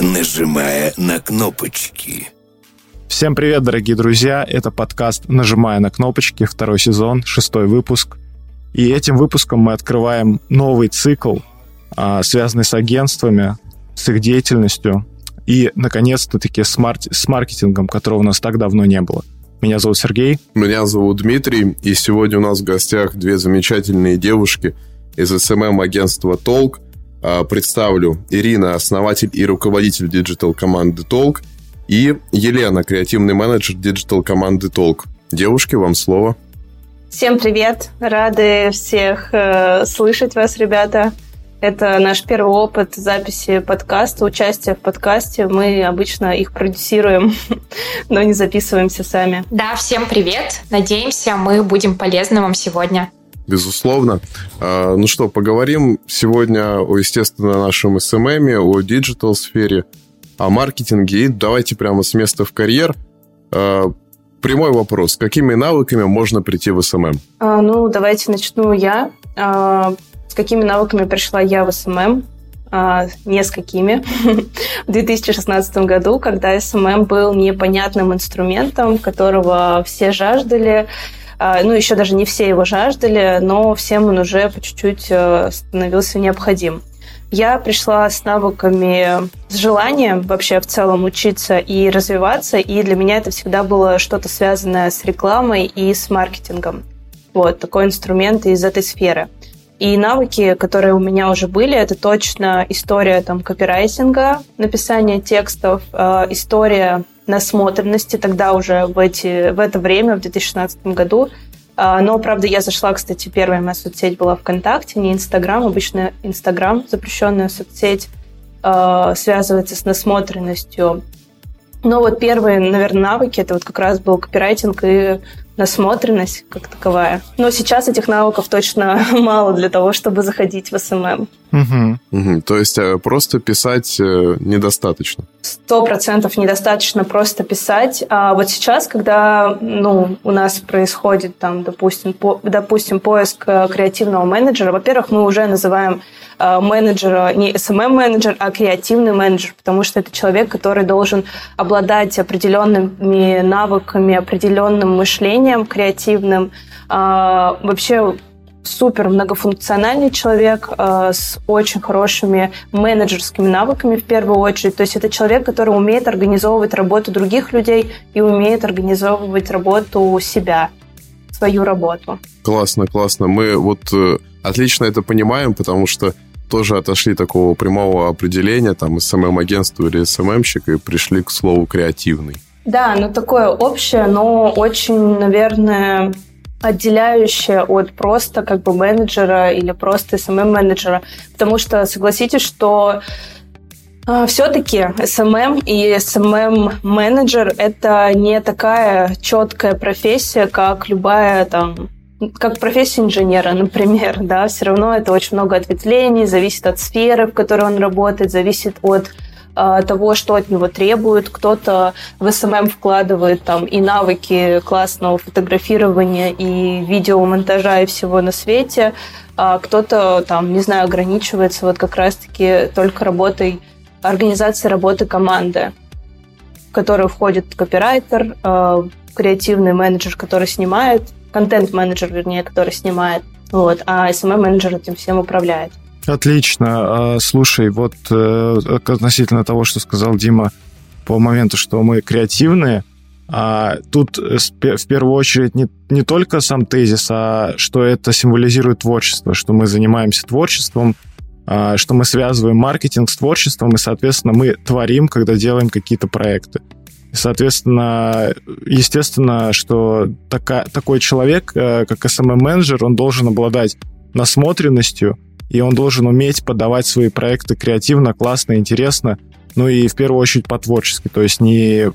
нажимая на кнопочки. Всем привет, дорогие друзья! Это подкаст «Нажимая на кнопочки», второй сезон, шестой выпуск. И этим выпуском мы открываем новый цикл, а, связанный с агентствами, с их деятельностью и, наконец-то-таки, с, мар- с маркетингом, которого у нас так давно не было. Меня зовут Сергей. Меня зовут Дмитрий, и сегодня у нас в гостях две замечательные девушки из SMM-агентства «Толк», а, представлю Ирина, основатель и руководитель диджитал-команды Толк, и Елена, креативный менеджер диджитал-команды Толк. Девушки, вам слово. Всем привет! Рады всех э, слышать вас, ребята. Это наш первый опыт записи подкаста, участия в подкасте. Мы обычно их продюсируем, но не записываемся сами. Да, всем привет! Надеемся, мы будем полезны вам сегодня безусловно. А, ну что, поговорим сегодня, о, естественно, нашем SMM, о диджитал-сфере, о маркетинге. И давайте прямо с места в карьер. А, прямой вопрос. Какими навыками можно прийти в SMM? А, ну, давайте начну я. С какими навыками пришла я в SMM? А, не с какими. в 2016 году, когда SMM был непонятным инструментом, которого все жаждали, ну, еще даже не все его жаждали, но всем он уже по чуть-чуть э, становился необходим. Я пришла с навыками, с желанием вообще в целом учиться и развиваться, и для меня это всегда было что-то связанное с рекламой и с маркетингом. Вот, такой инструмент из этой сферы. И навыки, которые у меня уже были, это точно история там копирайтинга, написания текстов, э, история насмотренности тогда уже в, эти, в это время, в 2016 году. А, но, правда, я зашла, кстати, первая моя соцсеть была ВКонтакте, не Инстаграм. Обычно Инстаграм, запрещенная соцсеть, а, связывается с насмотренностью. Но вот первые, наверное, навыки, это вот как раз был копирайтинг и насмотренность как таковая. Но сейчас этих навыков точно мало для того, чтобы заходить в SMM. Угу. Угу. То есть э, просто писать э, недостаточно? Сто процентов недостаточно просто писать. А вот сейчас, когда ну, у нас происходит, там, допустим, по, допустим, поиск э, креативного менеджера, во-первых, мы уже называем менеджера не SMM-менеджер, а креативный менеджер, потому что это человек, который должен обладать определенными навыками, определенным мышлением креативным, а, вообще супер многофункциональный человек э, с очень хорошими менеджерскими навыками в первую очередь. То есть это человек, который умеет организовывать работу других людей и умеет организовывать работу себя, свою работу. Классно, классно. Мы вот э, отлично это понимаем, потому что тоже отошли такого прямого определения, там, СММ-агентство или СММщик, и пришли к слову «креативный». Да, ну такое общее, но очень, наверное, отделяющее от просто как бы менеджера или просто SMM-менеджера. Потому что согласитесь, что э, все-таки SMM и SMM-менеджер – это не такая четкая профессия, как любая там как профессия инженера, например, да, все равно это очень много ответвлений, зависит от сферы, в которой он работает, зависит от а, того, что от него требуют. Кто-то в SMM вкладывает там и навыки классного фотографирования, и видеомонтажа, и всего на свете. А кто-то там, не знаю, ограничивается вот как раз-таки только работой, организацией работы команды, в которую входит копирайтер, а, креативный менеджер, который снимает, контент-менеджер, вернее, который снимает, вот, а SMM-менеджер этим всем управляет. Отлично. А, слушай, вот э, относительно того, что сказал Дима по моменту, что мы креативные, а тут в первую очередь не, не только сам тезис, а что это символизирует творчество, что мы занимаемся творчеством, а, что мы связываем маркетинг с творчеством, и, соответственно, мы творим, когда делаем какие-то проекты. Соответственно, естественно, что така, такой человек, э, как SMM-менеджер, он должен обладать насмотренностью, и он должен уметь подавать свои проекты креативно, классно, интересно, ну и в первую очередь по-творчески, то есть не,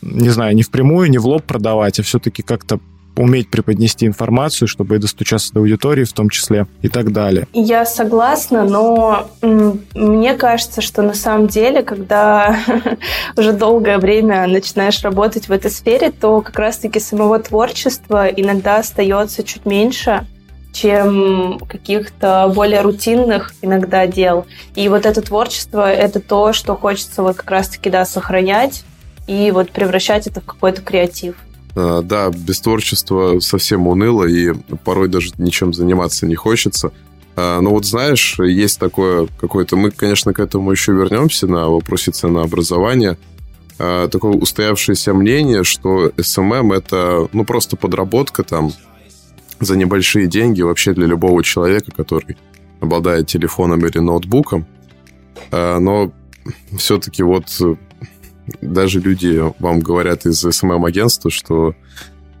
не знаю, не впрямую, не в лоб продавать, а все-таки как-то уметь преподнести информацию, чтобы достучаться до аудитории в том числе и так далее. Я согласна, но мне кажется, что на самом деле, когда уже долгое время начинаешь работать в этой сфере, то как раз-таки самого творчества иногда остается чуть меньше, чем каких-то более рутинных иногда дел. И вот это творчество — это то, что хочется вот как раз-таки, да, сохранять и вот превращать это в какой-то креатив. А, да, без творчества совсем уныло, и порой даже ничем заниматься не хочется. А, но вот знаешь, есть такое какое-то... Мы, конечно, к этому еще вернемся на вопросе ценообразования. А, такое устоявшееся мнение, что SMM — это ну, просто подработка там за небольшие деньги вообще для любого человека, который обладает телефоном или ноутбуком. Но все-таки вот даже люди вам говорят из СММ-агентства, что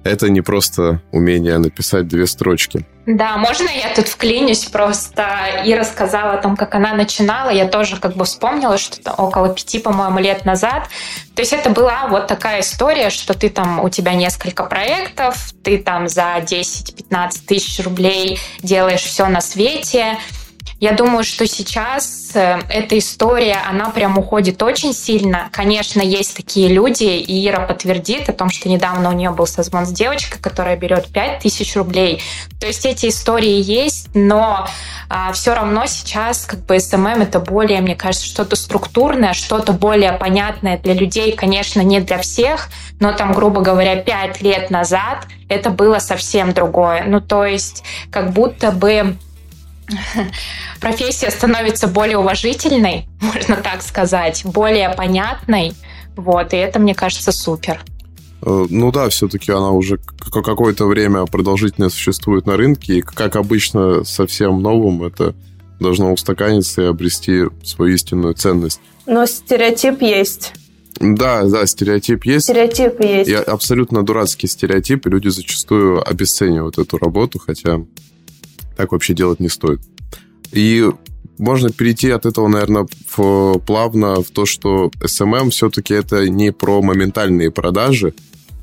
это не просто умение написать две строчки. Да, можно я тут вклинюсь просто и рассказала о том, как она начинала. Я тоже как бы вспомнила, что около пяти, по-моему, лет назад. То есть это была вот такая история, что ты там, у тебя несколько проектов, ты там за 10-15 тысяч рублей делаешь все на свете, я думаю, что сейчас э, эта история, она прям уходит очень сильно. Конечно, есть такие люди, и Ира подтвердит о том, что недавно у нее был созвон с девочкой, которая берет 5000 рублей. То есть эти истории есть, но а, все равно сейчас как бы SMM это более, мне кажется, что-то структурное, что-то более понятное для людей, конечно, не для всех, но там, грубо говоря, 5 лет назад это было совсем другое. Ну, то есть как будто бы профессия становится более уважительной, можно так сказать, более понятной. Вот, и это, мне кажется, супер. Э, ну да, все-таки она уже какое-то время продолжительно существует на рынке, и, как обычно, совсем новым это должно устаканиться и обрести свою истинную ценность. Но стереотип есть. Да, да, стереотип есть. Стереотип есть. И абсолютно дурацкий стереотип, и люди зачастую обесценивают эту работу, хотя так вообще делать не стоит. И можно перейти от этого, наверное, в, плавно в то, что SMM все-таки это не про моментальные продажи.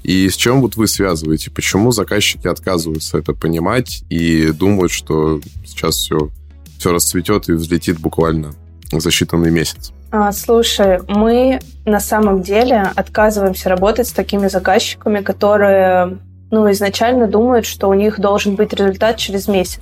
И с чем вот вы связываете? Почему заказчики отказываются это понимать и думают, что сейчас все, все расцветет и взлетит буквально за считанный месяц? А, слушай, мы на самом деле отказываемся работать с такими заказчиками, которые ну, изначально думают, что у них должен быть результат через месяц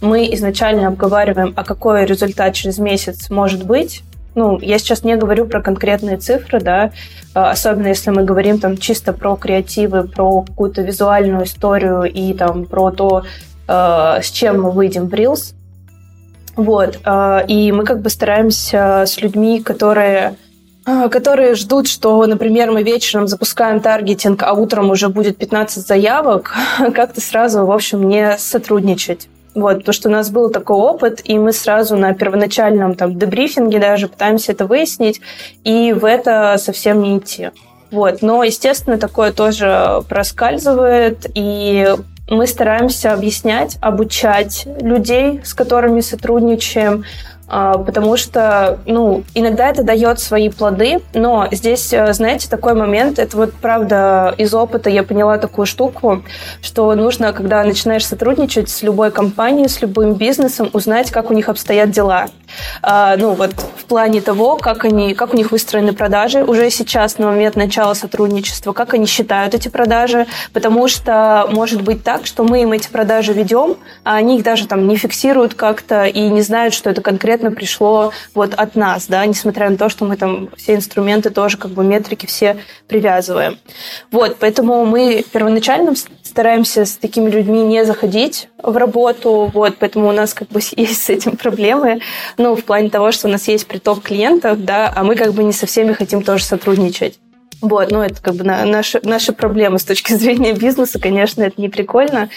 мы изначально обговариваем, а какой результат через месяц может быть, ну, я сейчас не говорю про конкретные цифры, да, а, особенно если мы говорим там чисто про креативы, про какую-то визуальную историю и там про то, а, с чем мы выйдем в Reels. Вот, а, и мы как бы стараемся с людьми, которые которые ждут, что, например, мы вечером запускаем таргетинг, а утром уже будет 15 заявок, как-то сразу, в общем, не сотрудничать. Вот, потому что у нас был такой опыт, и мы сразу на первоначальном там дебрифинге даже пытаемся это выяснить, и в это совсем не идти. Вот, но, естественно, такое тоже проскальзывает, и мы стараемся объяснять, обучать людей, с которыми сотрудничаем, потому что, ну, иногда это дает свои плоды, но здесь, э, знаете, такой момент, это вот, правда, из опыта я поняла такую штуку, что нужно, когда начинаешь сотрудничать с любой компанией, с любым бизнесом, узнать, как у них обстоят дела. А, ну, вот в плане того, как, они, как у них выстроены продажи уже сейчас, на момент начала сотрудничества, как они считают эти продажи, потому что может быть так, что мы им эти продажи ведем, а они их даже там не фиксируют как-то и не знают, что это конкретно конкретно пришло вот от нас, да, несмотря на то, что мы там все инструменты тоже как бы метрики все привязываем. Вот, поэтому мы первоначально стараемся с такими людьми не заходить в работу, вот, поэтому у нас как бы есть с этим проблемы, ну, в плане того, что у нас есть приток клиентов, да, а мы как бы не со всеми хотим тоже сотрудничать. Вот, ну, это как бы на, наши, наши проблемы с точки зрения бизнеса, конечно, это не прикольно,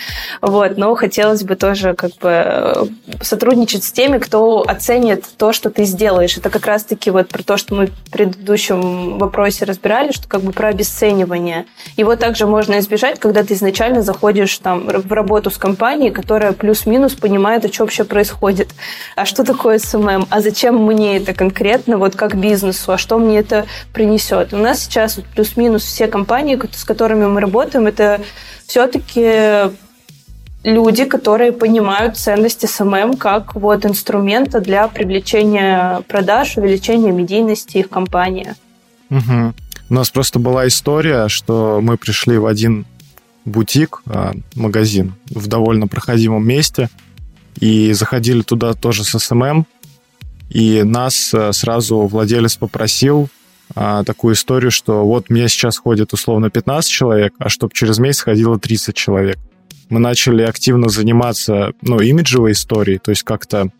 вот, но хотелось бы тоже как бы э, сотрудничать с теми, кто оценит то, что ты сделаешь. Это как раз-таки вот про то, что мы в предыдущем вопросе разбирали, что как бы про обесценивание. Его также можно избежать, когда ты изначально заходишь там в работу с компанией, которая плюс-минус понимает, а что вообще происходит. А что такое SMM? А зачем мне это конкретно, вот как бизнесу? А что мне это принесет? У нас сейчас сейчас плюс-минус все компании, с которыми мы работаем, это все-таки люди, которые понимают ценности SMM как вот инструмента для привлечения продаж, увеличения медийности их компании. Угу. У нас просто была история, что мы пришли в один бутик, а, магазин в довольно проходимом месте. И заходили туда тоже с SMM. И нас э, сразу владелец попросил а, такую историю, что вот мне сейчас ходит условно 15 человек, а чтобы через месяц ходило 30 человек. Мы начали активно заниматься, ну, имиджевой историей, то есть как-то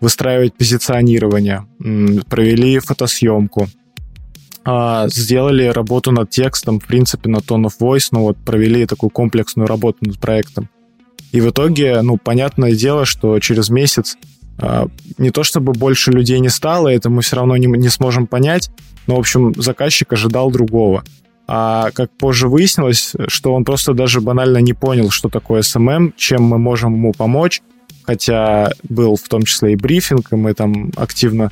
выстраивать позиционирование, провели фотосъемку, а, сделали работу над текстом, в принципе, на Tone of Voice, ну вот провели такую комплексную работу над проектом. И в итоге, ну, понятное дело, что через месяц не то чтобы больше людей не стало, это мы все равно не, не сможем понять, но, в общем, заказчик ожидал другого. А как позже выяснилось, что он просто даже банально не понял, что такое SMM, чем мы можем ему помочь, хотя был в том числе и брифинг, и мы там активно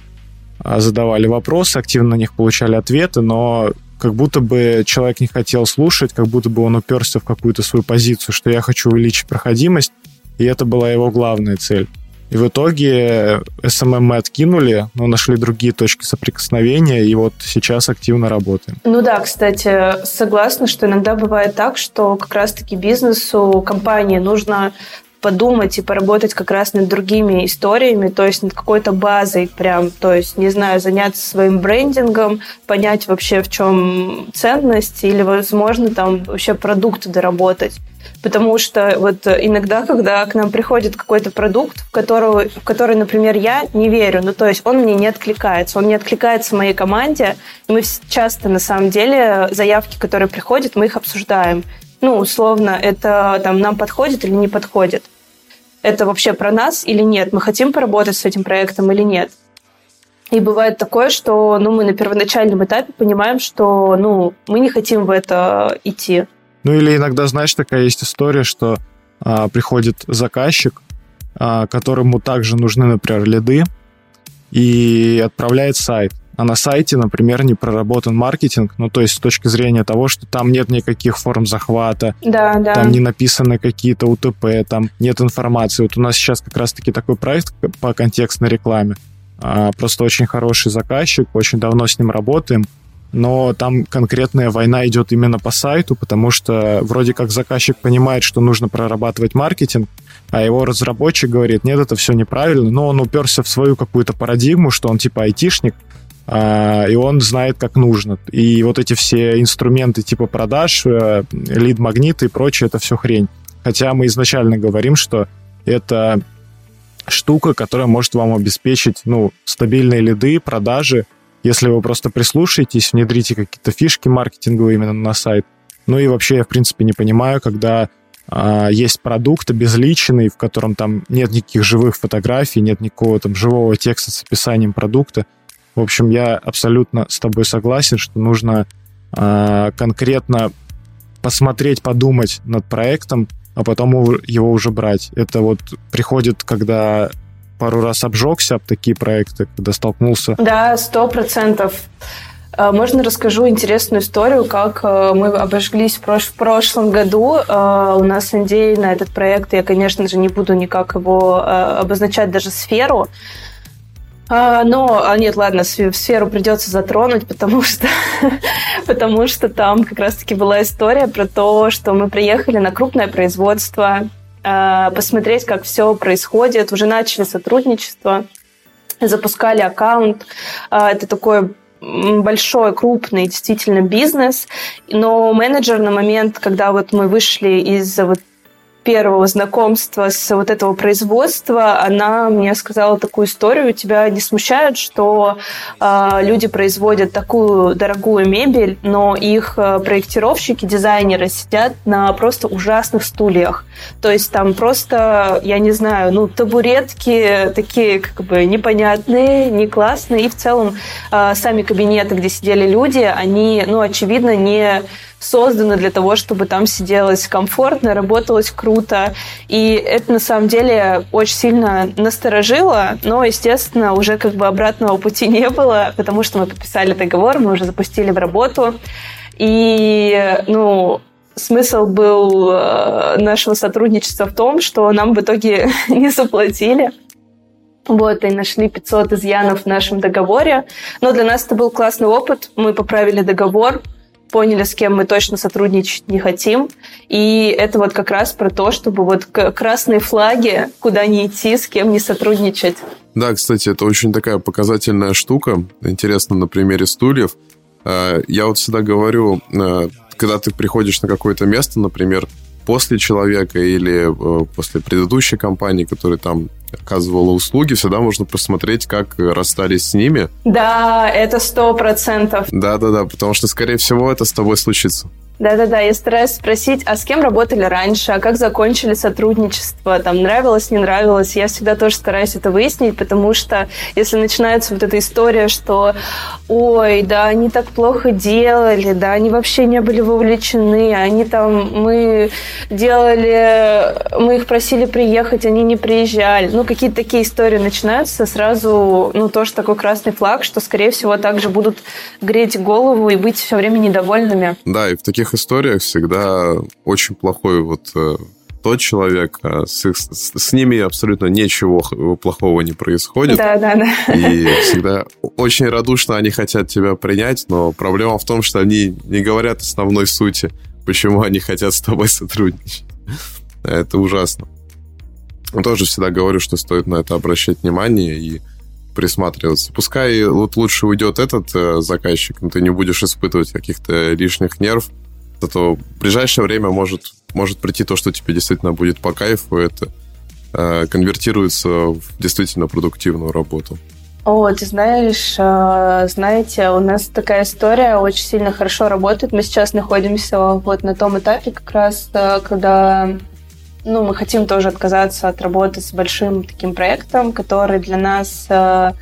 а, задавали вопросы, активно на них получали ответы, но как будто бы человек не хотел слушать, как будто бы он уперся в какую-то свою позицию, что я хочу увеличить проходимость, и это была его главная цель. И в итоге SMM мы откинули, но нашли другие точки соприкосновения, и вот сейчас активно работаем. Ну да, кстати, согласна, что иногда бывает так, что как раз-таки бизнесу, компании нужно подумать и поработать как раз над другими историями, то есть над какой-то базой прям, то есть, не знаю, заняться своим брендингом, понять вообще, в чем ценность, или, возможно, там вообще продукт доработать. Потому что вот иногда, когда к нам приходит какой-то продукт, в, которого, в который, например, я не верю, ну то есть он мне не откликается, он не откликается моей команде, мы часто на самом деле заявки, которые приходят, мы их обсуждаем ну, условно, это там нам подходит или не подходит. Это вообще про нас или нет? Мы хотим поработать с этим проектом или нет? И бывает такое, что ну, мы на первоначальном этапе понимаем, что ну, мы не хотим в это идти. Ну или иногда, знаешь, такая есть история, что а, приходит заказчик, а, которому также нужны, например, лиды, и отправляет сайт а на сайте, например, не проработан маркетинг, ну, то есть с точки зрения того, что там нет никаких форм захвата, да, да. там не написаны какие-то УТП, там нет информации. Вот у нас сейчас как раз-таки такой проект по контекстной рекламе. А, просто очень хороший заказчик, очень давно с ним работаем, но там конкретная война идет именно по сайту, потому что вроде как заказчик понимает, что нужно прорабатывать маркетинг, а его разработчик говорит, нет, это все неправильно, но он уперся в свою какую-то парадигму, что он типа айтишник, и он знает, как нужно. И вот эти все инструменты типа продаж, э, лид-магниты и прочее, это все хрень. Хотя мы изначально говорим, что это штука, которая может вам обеспечить ну, стабильные лиды, продажи, если вы просто прислушаетесь, внедрите какие-то фишки маркетинговые именно на сайт. Ну и вообще я, в принципе, не понимаю, когда а, есть продукт обезличенный, в котором там нет никаких живых фотографий, нет никакого там живого текста с описанием продукта, в общем, я абсолютно с тобой согласен, что нужно э, конкретно посмотреть, подумать над проектом, а потом его уже брать. Это вот приходит, когда пару раз обжегся об такие проекты, когда столкнулся. Да, сто процентов. А, можно расскажу интересную историю, как а, мы обожглись в прошлом году. У нас NDA на этот проект, я, конечно же, не буду никак его обозначать даже сферу, а, но, а нет, ладно, сферу придется затронуть, потому что, потому что там как раз-таки была история про то, что мы приехали на крупное производство, а, посмотреть, как все происходит, уже начали сотрудничество, запускали аккаунт. А, это такой большой, крупный действительно бизнес, но менеджер на момент, когда вот мы вышли из вот первого знакомства с вот этого производства, она мне сказала такую историю. Тебя не смущает, что э, люди производят такую дорогую мебель, но их э, проектировщики, дизайнеры сидят на просто ужасных стульях. То есть там просто, я не знаю, ну, табуретки такие как бы непонятные, не классные. И в целом э, сами кабинеты, где сидели люди, они, ну, очевидно, не создано для того, чтобы там сиделось комфортно, работалось круто. И это на самом деле очень сильно насторожило, но, естественно, уже как бы обратного пути не было, потому что мы подписали договор, мы уже запустили в работу. И, ну, смысл был э, нашего сотрудничества в том, что нам в итоге не заплатили. Вот, и нашли 500 изъянов в нашем договоре. Но для нас это был классный опыт. Мы поправили договор, поняли, с кем мы точно сотрудничать не хотим. И это вот как раз про то, чтобы вот красные флаги, куда не идти, с кем не сотрудничать. Да, кстати, это очень такая показательная штука. Интересно на примере стульев. Э, я вот всегда говорю, э, когда ты приходишь на какое-то место, например, после человека или э, после предыдущей компании, которая там оказывала услуги, всегда можно посмотреть, как расстались с ними. Да, это сто процентов. Да-да-да, потому что, скорее всего, это с тобой случится. Да-да-да, я стараюсь спросить, а с кем работали раньше, а как закончили сотрудничество, там, нравилось, не нравилось. Я всегда тоже стараюсь это выяснить, потому что если начинается вот эта история, что, ой, да, они так плохо делали, да, они вообще не были вовлечены, они там, мы делали, мы их просили приехать, они не приезжали. Ну, какие-то такие истории начинаются, сразу, ну, тоже такой красный флаг, что, скорее всего, также будут греть голову и быть все время недовольными. Да, и в таких историях всегда очень плохой вот э, тот человек, а с, их, с, с ними абсолютно ничего плохого не происходит. Да, да, да. И всегда очень радушно они хотят тебя принять, но проблема в том, что они не говорят основной сути, почему они хотят с тобой сотрудничать. Это ужасно. Я тоже всегда говорю, что стоит на это обращать внимание и присматриваться. Пускай вот лучше уйдет этот э, заказчик, но ты не будешь испытывать каких-то лишних нерв, Зато в ближайшее время может, может прийти то, что тебе действительно будет по кайфу, это э, конвертируется в действительно продуктивную работу. О, ты знаешь, э, знаете, у нас такая история очень сильно хорошо работает. Мы сейчас находимся вот на том этапе как раз, э, когда ну, мы хотим тоже отказаться от работы с большим таким проектом, который для нас э,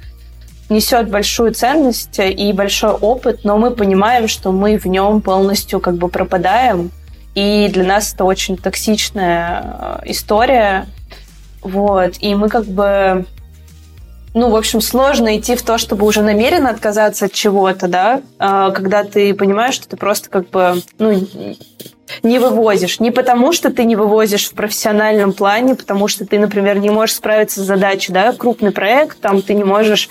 несет большую ценность и большой опыт, но мы понимаем, что мы в нем полностью как бы пропадаем, и для нас это очень токсичная э, история, вот, и мы как бы ну, в общем, сложно идти в то, чтобы уже намеренно отказаться от чего-то, да, э, когда ты понимаешь, что ты просто как бы, ну, не вывозишь. Не потому, что ты не вывозишь в профессиональном плане, потому что ты, например, не можешь справиться с задачей, да, крупный проект, там ты не можешь,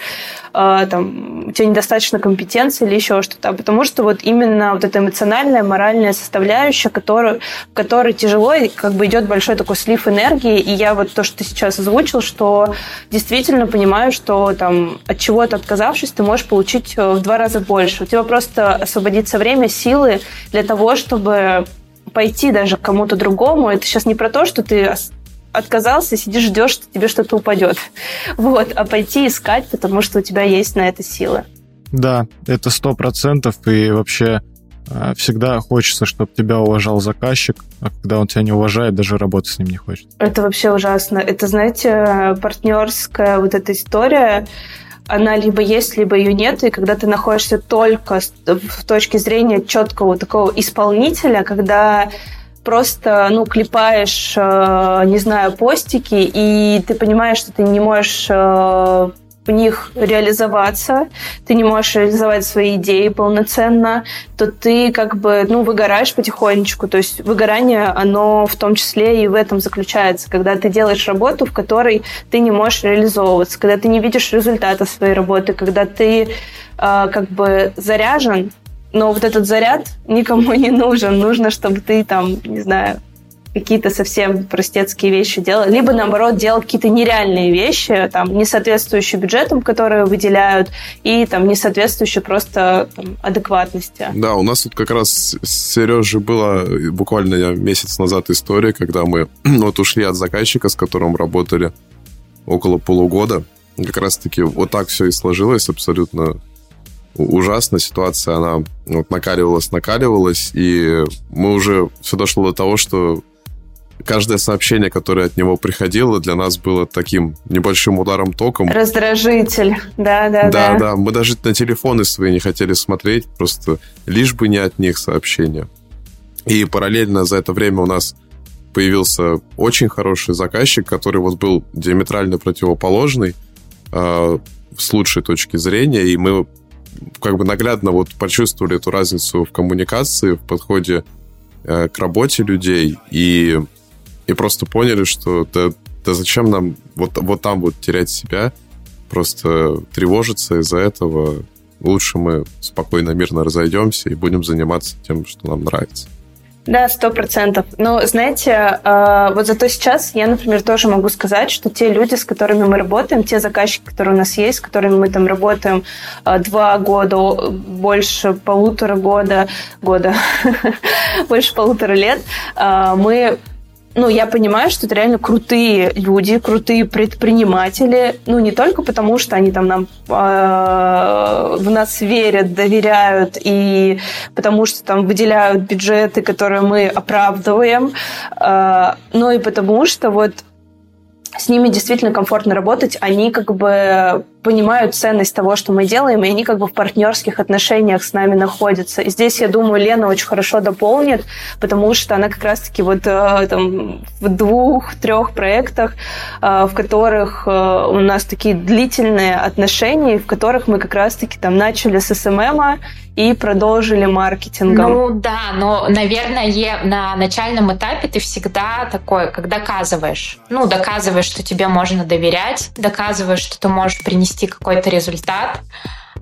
э, там, у тебя недостаточно компетенции или еще что-то, а потому что вот именно вот эта эмоциональная, моральная составляющая, которую, которой тяжело, и как бы идет большой такой слив энергии, и я вот то, что ты сейчас озвучил, что действительно понимаю, что там от чего-то отказавшись, ты можешь получить э, в два раза больше. У тебя просто освободится время, силы для того, чтобы пойти даже к кому-то другому. Это сейчас не про то, что ты отказался, сидишь, ждешь, что тебе что-то упадет. Вот, а пойти искать, потому что у тебя есть на это силы. Да, это сто процентов, и вообще э, всегда хочется, чтобы тебя уважал заказчик, а когда он тебя не уважает, даже работать с ним не хочет. Это вообще ужасно. Это, знаете, партнерская вот эта история, она либо есть, либо ее нет, и когда ты находишься только в точке зрения четкого такого исполнителя, когда просто, ну, клепаешь, э, не знаю, постики, и ты понимаешь, что ты не можешь э, в них реализоваться, ты не можешь реализовать свои идеи полноценно, то ты как бы, ну, выгораешь потихонечку. То есть выгорание, оно в том числе и в этом заключается, когда ты делаешь работу, в которой ты не можешь реализовываться, когда ты не видишь результата своей работы, когда ты э, как бы заряжен, но вот этот заряд никому не нужен. Нужно, чтобы ты там, не знаю, какие-то совсем простецкие вещи делал, либо, наоборот, делал какие-то нереальные вещи, там, не соответствующие бюджетам, которые выделяют, и там, не соответствующие просто там, адекватности. Да, у нас тут как раз с Сережей была буквально месяц назад история, когда мы вот ушли от заказчика, с которым работали около полугода. Как раз-таки вот так все и сложилось абсолютно ужасно. Ситуация, она вот накаливалась, накаливалась, и мы уже все дошло до того, что каждое сообщение, которое от него приходило, для нас было таким небольшим ударом током. Раздражитель, да, да, да. Да, да, мы даже на телефоны свои не хотели смотреть, просто лишь бы не от них сообщения. И параллельно за это время у нас появился очень хороший заказчик, который вот был диаметрально противоположный э, с лучшей точки зрения, и мы как бы наглядно вот почувствовали эту разницу в коммуникации, в подходе э, к работе людей, и и просто поняли, что да, да зачем нам вот, вот там вот терять себя, просто тревожиться из-за этого. лучше мы спокойно, мирно разойдемся и будем заниматься тем, что нам нравится. Да, сто процентов. Но, знаете, э, вот зато сейчас я, например, тоже могу сказать, что те люди, с которыми мы работаем, те заказчики, которые у нас есть, с которыми мы там работаем э, два года, больше полутора года, года, больше полутора лет, э, мы ну, я понимаю, что это реально крутые люди, крутые предприниматели, ну, не только потому, что они там нам э, в нас верят, доверяют, и потому что там выделяют бюджеты, которые мы оправдываем, э, но и потому что вот с ними действительно комфортно работать, они как бы понимают ценность того, что мы делаем, и они как бы в партнерских отношениях с нами находятся. И здесь, я думаю, Лена очень хорошо дополнит, потому что она как раз-таки вот э, там в двух-трех проектах, э, в которых э, у нас такие длительные отношения, в которых мы как раз-таки там начали с СММа, и продолжили маркетингом. Ну да, но, наверное, на начальном этапе ты всегда такой, как доказываешь. Ну, доказываешь, что тебе можно доверять, доказываешь, что ты можешь принести какой-то результат,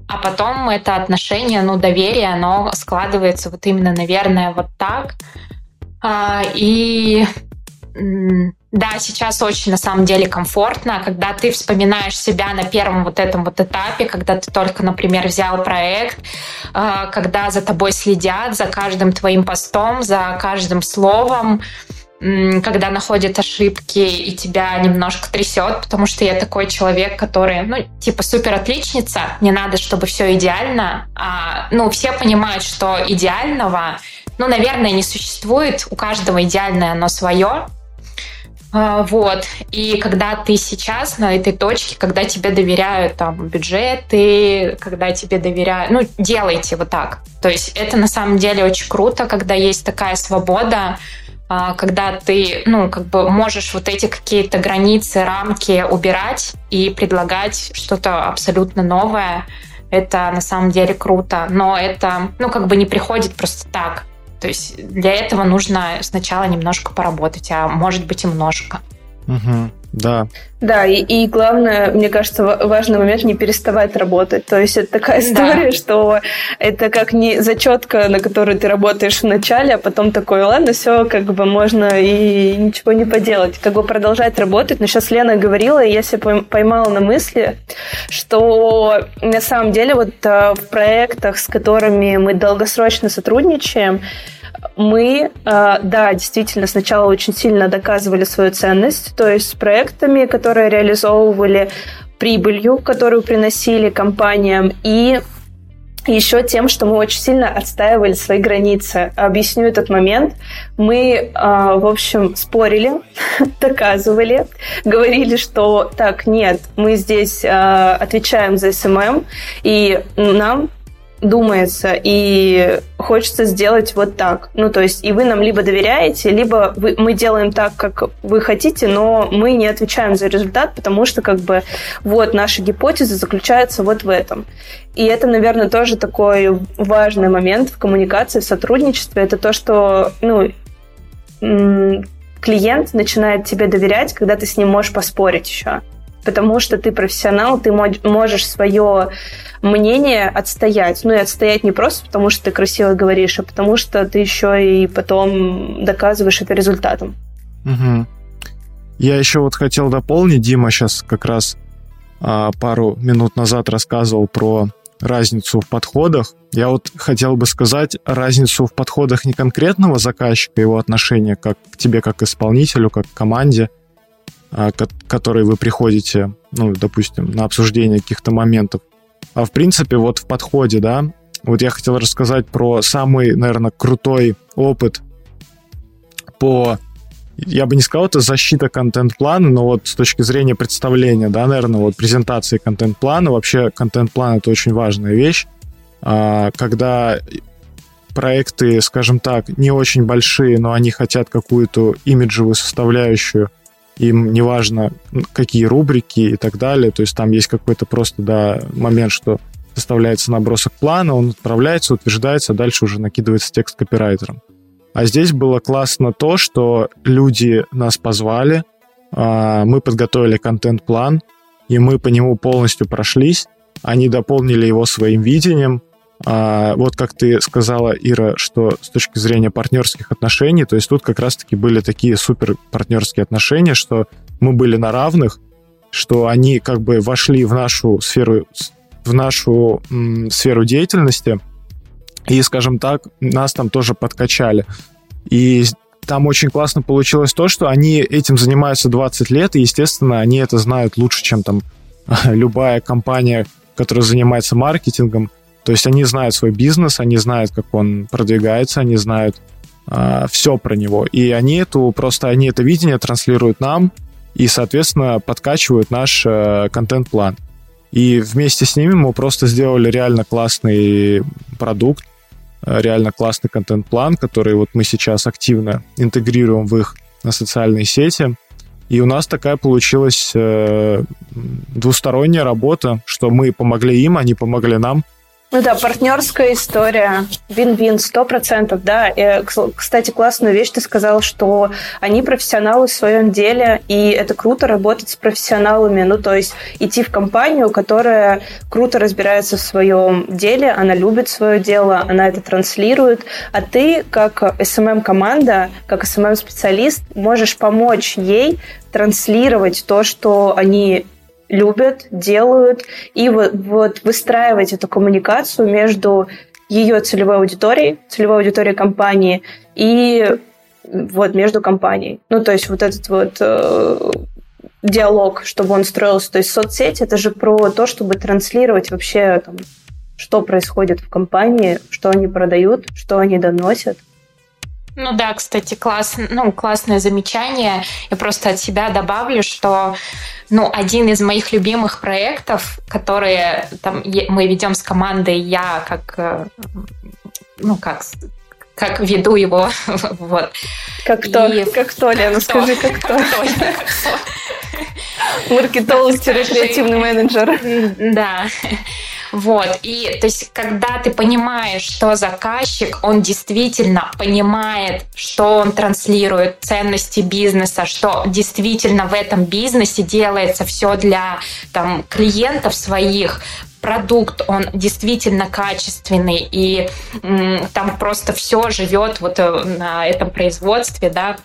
а потом это отношение, ну, доверие, оно складывается вот именно, наверное, вот так. А, и да, сейчас очень на самом деле комфортно, когда ты вспоминаешь себя на первом вот этом вот этапе, когда ты только, например, взял проект, э, когда за тобой следят, за каждым твоим постом, за каждым словом, когда находят ошибки и тебя немножко трясет, потому что я такой человек, который, ну, типа супер отличница, не надо, чтобы все идеально, а, ну, все понимают, что идеального, ну, наверное, не существует, у каждого идеальное оно свое, а, вот. И когда ты сейчас на этой точке, когда тебе доверяют там бюджеты, когда тебе доверяют, ну, делайте вот так. То есть это на самом деле очень круто, когда есть такая свобода, когда ты, ну, как бы можешь вот эти какие-то границы, рамки убирать и предлагать что-то абсолютно новое. Это на самом деле круто, но это, ну, как бы не приходит просто так. То есть для этого нужно сначала немножко поработать, а может быть и немножко. Угу, да. Да, и, и главное, мне кажется, важный момент не переставать работать. То есть это такая история, да. что это как не зачетка, на которой ты работаешь в начале, а потом такой, ладно, все, как бы можно и ничего не поделать. Как бы продолжать работать. Но сейчас Лена говорила, и я себя поймала на мысли, что на самом деле вот э, в проектах, с которыми мы долгосрочно сотрудничаем, мы, э, да, действительно, сначала очень сильно доказывали свою ценность, то есть с проектами, которые реализовывали прибылью, которую приносили компаниям, и еще тем, что мы очень сильно отстаивали свои границы. Объясню этот момент. Мы, э, в общем, спорили, доказывали, говорили, что так, нет, мы здесь э, отвечаем за SMM, и нам думается, и хочется сделать вот так. Ну, то есть, и вы нам либо доверяете, либо вы, мы делаем так, как вы хотите, но мы не отвечаем за результат, потому что, как бы, вот наша гипотеза заключается вот в этом. И это, наверное, тоже такой важный момент в коммуникации, в сотрудничестве. Это то, что, ну, клиент начинает тебе доверять, когда ты с ним можешь поспорить еще потому что ты профессионал, ты можешь свое мнение отстоять. Ну и отстоять не просто потому, что ты красиво говоришь, а потому что ты еще и потом доказываешь это результатом. Угу. Я еще вот хотел дополнить, Дима сейчас как раз а, пару минут назад рассказывал про разницу в подходах. Я вот хотел бы сказать разницу в подходах не конкретного заказчика, его отношения как к тебе как к исполнителю, как к команде, к которой вы приходите, ну, допустим, на обсуждение каких-то моментов, а в принципе вот в подходе, да, вот я хотел рассказать про самый, наверное, крутой опыт по я бы не сказал, это защита контент-плана, но вот с точки зрения представления, да, наверное, вот презентации контент-плана, вообще контент-план — это очень важная вещь, а, когда проекты, скажем так, не очень большие, но они хотят какую-то имиджевую составляющую им неважно, какие рубрики и так далее, то есть там есть какой-то просто, да, момент, что составляется набросок плана, он отправляется, утверждается, а дальше уже накидывается текст копирайтером. А здесь было классно то, что люди нас позвали, а, мы подготовили контент-план, и мы по нему полностью прошлись, они дополнили его своим видением. А, вот как ты сказала, Ира, что с точки зрения партнерских отношений, то есть тут как раз-таки были такие супер партнерские отношения, что мы были на равных, что они как бы вошли в нашу сферу, в нашу м, сферу деятельности, и, скажем так, нас там тоже подкачали. И там очень классно получилось то, что они этим занимаются 20 лет, и, естественно, они это знают лучше, чем там любая компания, которая занимается маркетингом. То есть они знают свой бизнес, они знают, как он продвигается, они знают э, все про него. И они эту просто они это видение транслируют нам и, соответственно, подкачивают наш э, контент-план. И вместе с ними мы просто сделали реально классный продукт, э, реально классный контент-план, который вот мы сейчас активно интегрируем в их на социальные сети. И у нас такая получилась э, двусторонняя работа, что мы помогли им, они помогли нам. Ну да, партнерская история, вин-вин, сто процентов, да. И, кстати, классную вещь ты сказал, что они профессионалы в своем деле, и это круто работать с профессионалами. Ну, то есть идти в компанию, которая круто разбирается в своем деле, она любит свое дело, она это транслирует, а ты, как SMM-команда, как SMM-специалист, можешь помочь ей транслировать то, что они любят, делают, и вот, вот выстраивать эту коммуникацию между ее целевой аудиторией, целевой аудиторией компании и вот между компанией. Ну, то есть вот этот вот э, диалог, чтобы он строился. То есть соцсети это же про то, чтобы транслировать вообще там, что происходит в компании, что они продают, что они доносят. Ну да, кстати, класс, ну, классное замечание. Я просто от себя добавлю, что ну, один из моих любимых проектов, которые там, мы ведем с командой, я как, э, ну, как как веду его, вот. Как кто? И... Как кто, Лена, скажи, как кто? Маркетолог-креативный менеджер. Да. Вот. И то есть, когда ты понимаешь, что заказчик, он действительно понимает, что он транслирует, ценности бизнеса, что действительно в этом бизнесе делается все для там, клиентов своих, продукт, он действительно качественный, и там просто все живет вот э, на этом производстве, да,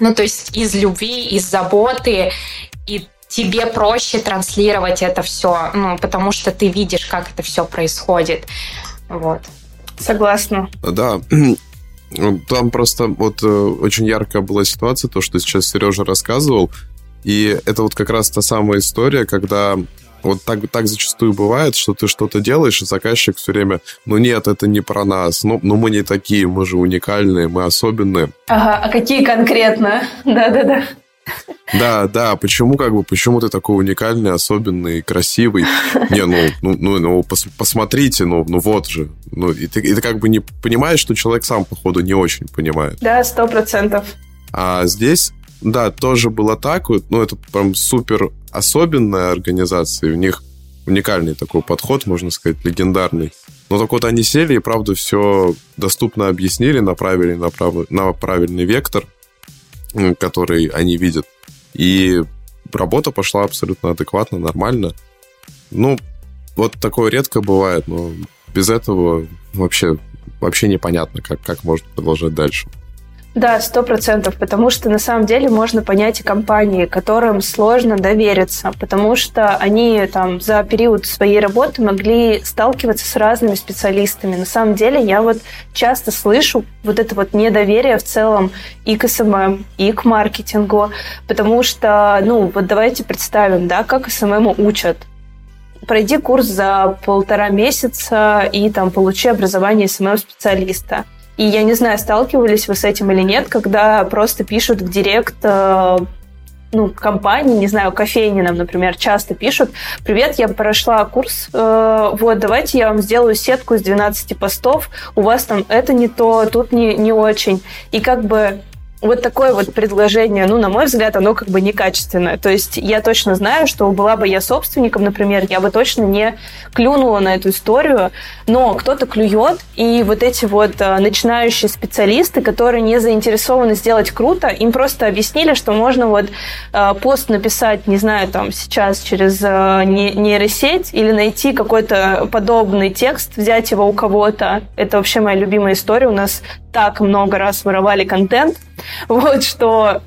ну, то есть из любви, из заботы, и тебе проще транслировать это все, ну, потому что ты видишь, как это все происходит. Вот. Согласна. Да, там просто вот э, очень яркая была ситуация, то, что сейчас Сережа рассказывал, и это вот как раз та самая история, когда вот так, так зачастую бывает, что ты что-то делаешь, и заказчик все время, ну нет, это не про нас, ну, ну мы не такие, мы же уникальные, мы особенные. Ага, а какие конкретно? Да-да-да. Да, да, почему как бы, почему ты такой уникальный, особенный, красивый? Не, ну, ну, ну, ну пос, посмотрите, ну, ну вот же. Ну, и ты, и ты как бы не понимаешь, что человек сам, походу, не очень понимает. Да, сто процентов. А здесь, да, тоже было так, ну, это прям супер особенная организация, у них уникальный такой подход, можно сказать, легендарный. Но так вот они сели и, правда, все доступно объяснили, направили на, прав... на правильный вектор – который они видят. И работа пошла абсолютно адекватно, нормально. Ну, вот такое редко бывает, но без этого вообще, вообще непонятно, как, как можно продолжать дальше. Да, сто процентов, потому что на самом деле можно понять и компании, которым сложно довериться, потому что они там за период своей работы могли сталкиваться с разными специалистами. На самом деле я вот часто слышу вот это вот недоверие в целом и к SMM, и к маркетингу, потому что, ну, вот давайте представим, да, как SMM учат пройди курс за полтора месяца и там получи образование SMM-специалиста. И я не знаю, сталкивались вы с этим или нет, когда просто пишут в директ э, ну, компании, не знаю, кофейни нам, например, часто пишут, привет, я прошла курс, э, вот, давайте я вам сделаю сетку из 12 постов, у вас там это не то, тут не, не очень. И как бы вот такое вот предложение, ну, на мой взгляд, оно как бы некачественное. То есть я точно знаю, что была бы я собственником, например, я бы точно не клюнула на эту историю, но кто-то клюет, и вот эти вот а, начинающие специалисты, которые не заинтересованы сделать круто, им просто объяснили, что можно вот а, пост написать, не знаю, там сейчас через а, нейросеть или найти какой-то подобный текст, взять его у кого-то. Это вообще моя любимая история. У нас так много раз воровали контент, вот что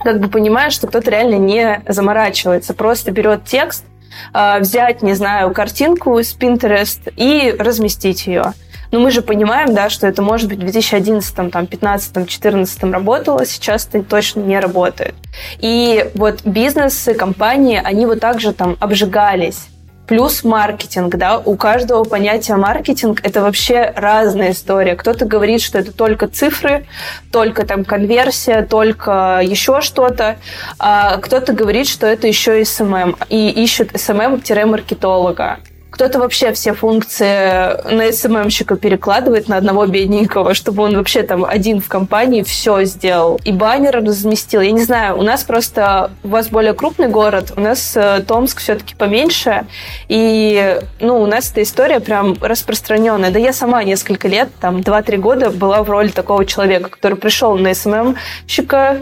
как бы понимаешь, что кто-то реально не заморачивается, просто берет текст, а, взять, не знаю, картинку из Pinterest и разместить ее. Но мы же понимаем, да, что это может быть в 2011, там, 2015, 2014 работало, сейчас это точно не работает. И вот бизнесы, компании, они вот так же там обжигались Плюс маркетинг, да, у каждого понятия маркетинг это вообще разная история. Кто-то говорит, что это только цифры, только там конверсия, только еще что-то, а кто-то говорит, что это еще и SMM, и ищет SMM-маркетолога. Кто-то вообще все функции на СММщика перекладывает на одного бедненького, чтобы он вообще там один в компании все сделал. И баннер разместил. Я не знаю, у нас просто... У вас более крупный город, у нас э, Томск все-таки поменьше. И, ну, у нас эта история прям распространенная. Да я сама несколько лет, там, 2-3 года была в роли такого человека, который пришел на СММщика,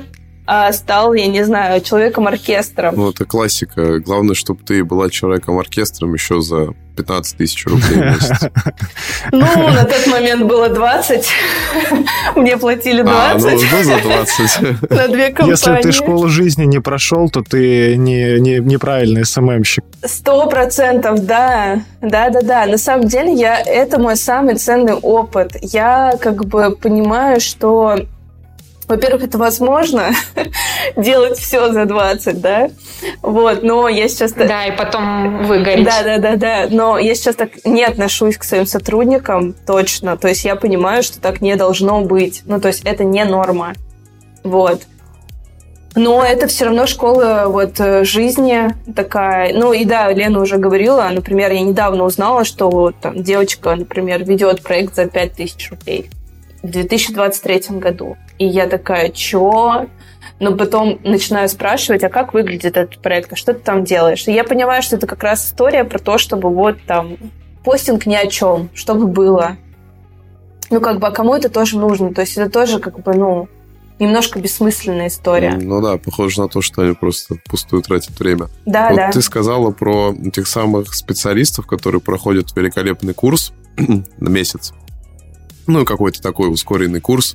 а стал, я не знаю, человеком-оркестром. Ну, это классика. Главное, чтобы ты была человеком-оркестром еще за 15 тысяч рублей в месяц. Ну, на тот момент было 20. Мне платили 20. А, ну, ну за 20. На две компании. Если ты школу жизни не прошел, то ты не, не, неправильный СММщик. Сто процентов, да. Да-да-да. На самом деле, я, это мой самый ценный опыт. Я как бы понимаю, что во-первых, это возможно делать все за 20, да? Вот, но я сейчас... Да, и потом выгореть. Да, да, да, да. Но я сейчас так не отношусь к своим сотрудникам точно. То есть я понимаю, что так не должно быть. Ну, то есть это не норма. Вот. Но это все равно школа вот жизни такая. Ну и да, Лена уже говорила, например, я недавно узнала, что там девочка, например, ведет проект за 5000 рублей в 2023 году. И я такая, чё? Но потом начинаю спрашивать, а как выглядит этот проект, а что ты там делаешь? И я понимаю, что это как раз история про то, чтобы вот там постинг ни о чем, чтобы было. Ну, как бы, а кому это тоже нужно? То есть это тоже, как бы, ну, немножко бессмысленная история. Ну да, похоже на то, что они просто пустую тратят время. Да, вот да. Ты сказала про тех самых специалистов, которые проходят великолепный курс на месяц ну, какой-то такой ускоренный курс,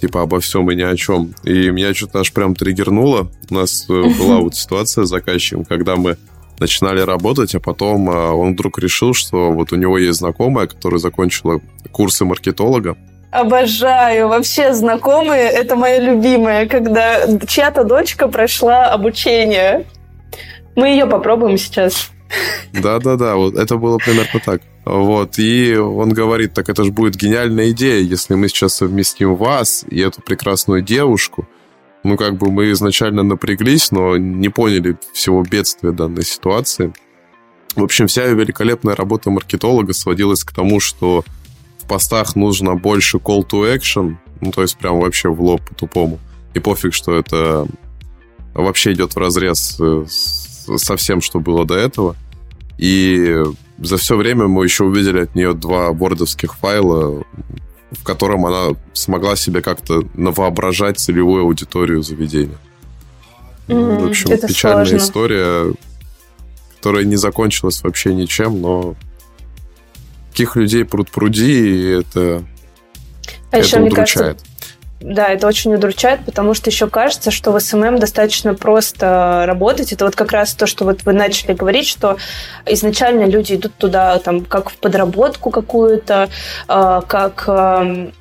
типа обо всем и ни о чем. И меня что-то аж прям триггернуло. У нас э, была вот ситуация с заказчиком, когда мы начинали работать, а потом а, он вдруг решил, что вот у него есть знакомая, которая закончила курсы маркетолога. Обожаю. Вообще знакомые – это моя любимая, когда чья-то дочка прошла обучение. Мы ее попробуем сейчас. Да-да-да, вот это было примерно так. Вот, и он говорит, так это же будет гениальная идея, если мы сейчас совместим вас и эту прекрасную девушку. Ну, как бы мы изначально напряглись, но не поняли всего бедствия данной ситуации. В общем, вся великолепная работа маркетолога сводилась к тому, что в постах нужно больше call to action, ну, то есть прям вообще в лоб по-тупому. И пофиг, что это вообще идет в разрез э, со всем, что было до этого. И за все время мы еще увидели от нее два вордовских файла, в котором она смогла себе как-то навоображать целевую аудиторию заведения. Mm, в общем, это печальная сложно. история, которая не закончилась вообще ничем, но таких людей пруд пруди, и это, а это еще, удручает. Мне кажется, да, это очень удручает, потому что еще кажется, что в SMM достаточно просто работать. Это вот как раз то, что вот вы начали говорить, что изначально люди идут туда там как в подработку какую-то, а, как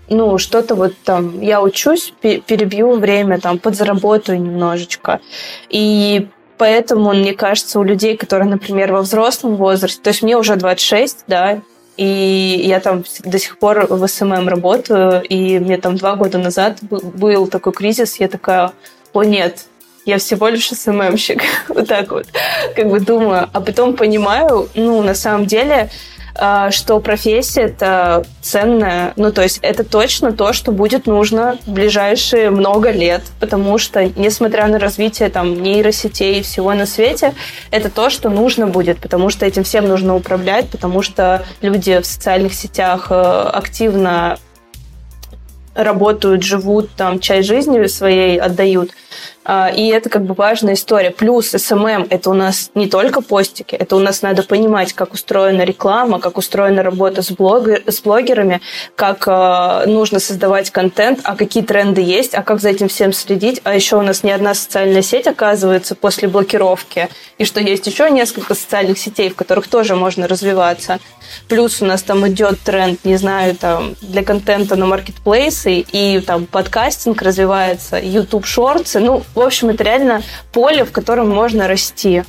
ну что-то вот там я учусь, перебью время, там подзаработаю немножечко. И Поэтому, мне кажется, у людей, которые, например, во взрослом возрасте, то есть мне уже 26, да, и я там до сих пор в SMM работаю, и мне там два года назад был такой кризис, я такая, о нет, я всего лишь СММщик. вот так вот, как бы думаю. А потом понимаю, ну, на самом деле, что профессия это ценная. Ну, то есть это точно то, что будет нужно в ближайшие много лет, потому что, несмотря на развитие там нейросетей и всего на свете, это то, что нужно будет, потому что этим всем нужно управлять, потому что люди в социальных сетях э, активно работают, живут, там, часть жизни своей отдают. А, и это как бы важная история. Плюс SMM – это у нас не только постики, это у нас надо понимать, как устроена реклама, как устроена работа с, блогер, с блогерами, как э, нужно создавать контент, а какие тренды есть, а как за этим всем следить. А еще у нас не одна социальная сеть, оказывается, после блокировки, и что есть еще несколько социальных сетей, в которых тоже можно развиваться. Плюс у нас там идет тренд, не знаю, там, для контента на маркетплейсы, и там подкастинг развивается, YouTube шорты. Ну, в общем, это реально поле, в котором можно расти.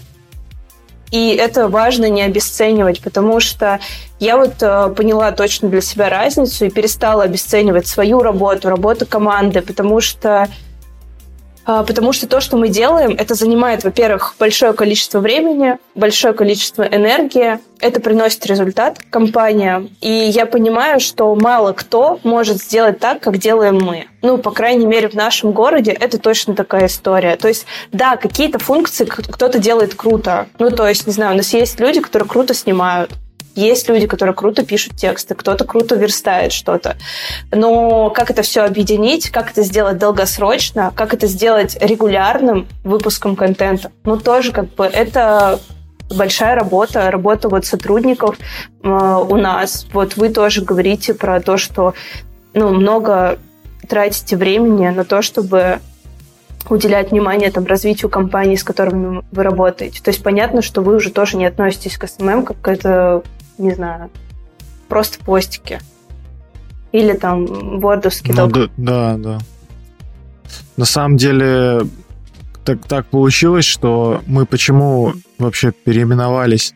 И это важно не обесценивать, потому что я вот э, поняла точно для себя разницу и перестала обесценивать свою работу, работу команды, потому что потому что то, что мы делаем, это занимает, во-первых, большое количество времени, большое количество энергии, это приносит результат компаниям, и я понимаю, что мало кто может сделать так, как делаем мы. Ну, по крайней мере, в нашем городе это точно такая история. То есть, да, какие-то функции кто-то делает круто. Ну, то есть, не знаю, у нас есть люди, которые круто снимают, есть люди, которые круто пишут тексты, кто-то круто верстает что-то. Но как это все объединить, как это сделать долгосрочно, как это сделать регулярным выпуском контента, ну, тоже как бы это большая работа, работа вот сотрудников э, у нас. Вот вы тоже говорите про то, что ну, много тратите времени на то, чтобы уделять внимание там, развитию компаний, с которыми вы работаете. То есть понятно, что вы уже тоже не относитесь к SMM как к это не знаю, просто постики. Или там вордовский ну, да, да, да. На самом деле так, так получилось, что мы почему вообще переименовались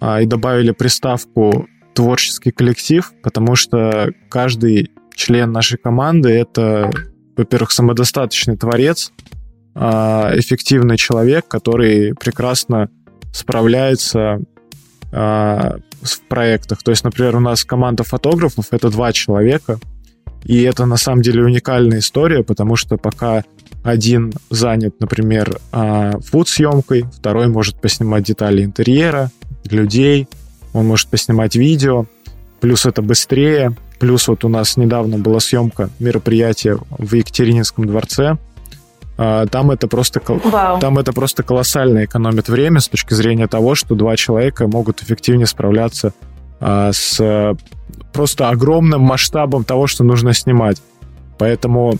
а, и добавили приставку творческий коллектив, потому что каждый член нашей команды это, во-первых, самодостаточный творец, а, эффективный человек, который прекрасно справляется а, в проектах. То есть, например, у нас команда фотографов — это два человека, и это на самом деле уникальная история, потому что пока один занят, например, а, фуд-съемкой, второй может поснимать детали интерьера, людей, он может поснимать видео, плюс это быстрее, плюс вот у нас недавно была съемка мероприятия в Екатерининском дворце, там это просто Вау. там это просто колоссально экономит время с точки зрения того, что два человека могут эффективнее справляться а, с просто огромным масштабом того, что нужно снимать. Поэтому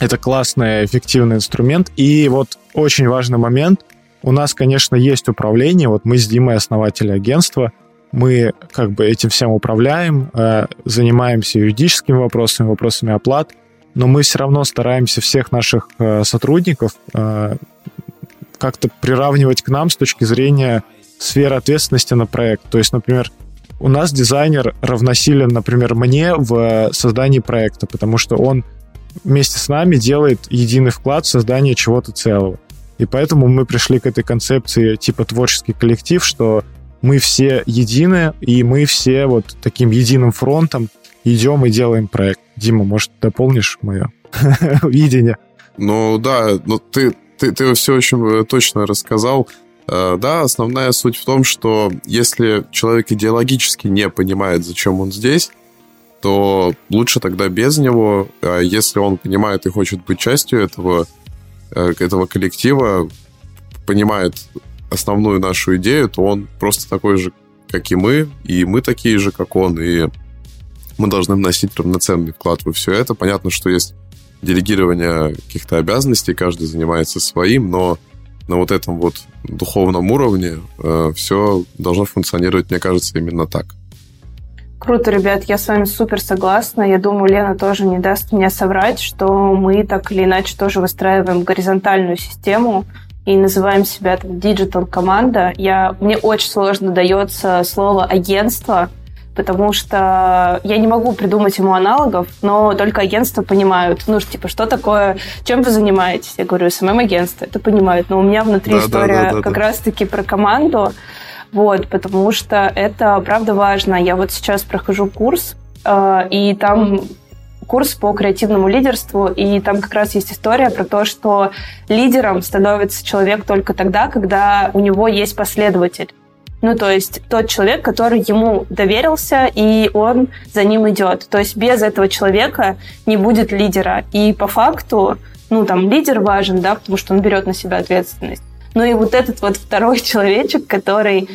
это классный, эффективный инструмент. И вот очень важный момент. У нас, конечно, есть управление. Вот мы с Димой основатели агентства. Мы как бы этим всем управляем, э, занимаемся юридическими вопросами, вопросами оплат – но мы все равно стараемся всех наших э, сотрудников э, как-то приравнивать к нам с точки зрения сферы ответственности на проект. То есть, например, у нас дизайнер равносилен, например, мне в создании проекта, потому что он вместе с нами делает единый вклад в создание чего-то целого. И поэтому мы пришли к этой концепции типа творческий коллектив, что мы все едины, и мы все вот таким единым фронтом идем и делаем проект. Дима, может, дополнишь мое видение? Ну да, ну ты, ты, ты все очень э, точно рассказал. Э, да, основная суть в том, что если человек идеологически не понимает, зачем он здесь, то лучше тогда без него. А если он понимает и хочет быть частью этого, э, этого коллектива, понимает основную нашу идею, то он просто такой же, как и мы, и мы такие же, как он, и мы должны вносить равноценный вклад во все это. Понятно, что есть делегирование каких-то обязанностей, каждый занимается своим, но на вот этом вот духовном уровне э, все должно функционировать, мне кажется, именно так. Круто, ребят, я с вами супер согласна. Я думаю, Лена тоже не даст мне соврать, что мы так или иначе тоже выстраиваем горизонтальную систему и называем себя digital команда. Я, мне очень сложно дается слово агентство, потому что я не могу придумать ему аналогов, но только агентства понимают, ну, типа, что такое, чем вы занимаетесь? Я говорю, SMM-агентство, это понимают, но у меня внутри да, история да, да, как раз-таки про команду, Вот, потому что это правда важно. Я вот сейчас прохожу курс, э, и там курс по креативному лидерству, и там как раз есть история про то, что лидером становится человек только тогда, когда у него есть последователь. Ну, то есть тот человек, который ему доверился, и он за ним идет. То есть без этого человека не будет лидера. И по факту, ну, там, лидер важен, да, потому что он берет на себя ответственность. Ну и вот этот вот второй человечек, который,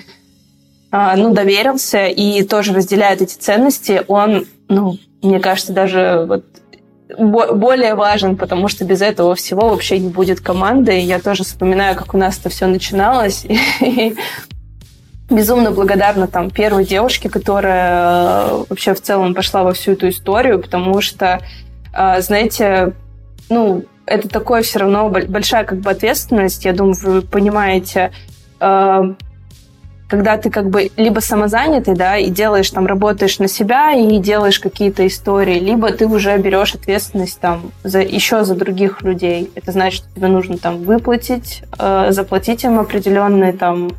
а, ну, доверился и тоже разделяет эти ценности, он, ну, мне кажется, даже вот более важен, потому что без этого всего вообще не будет команды. И я тоже вспоминаю, как у нас это все начиналось. безумно благодарна там первой девушке, которая э, вообще в целом пошла во всю эту историю, потому что, э, знаете, ну, это такое все равно большая как бы ответственность. Я думаю, вы понимаете, э, когда ты как бы либо самозанятый, да, и делаешь там, работаешь на себя и делаешь какие-то истории, либо ты уже берешь ответственность там за, еще за других людей. Это значит, что тебе нужно там выплатить, заплатить им определенные там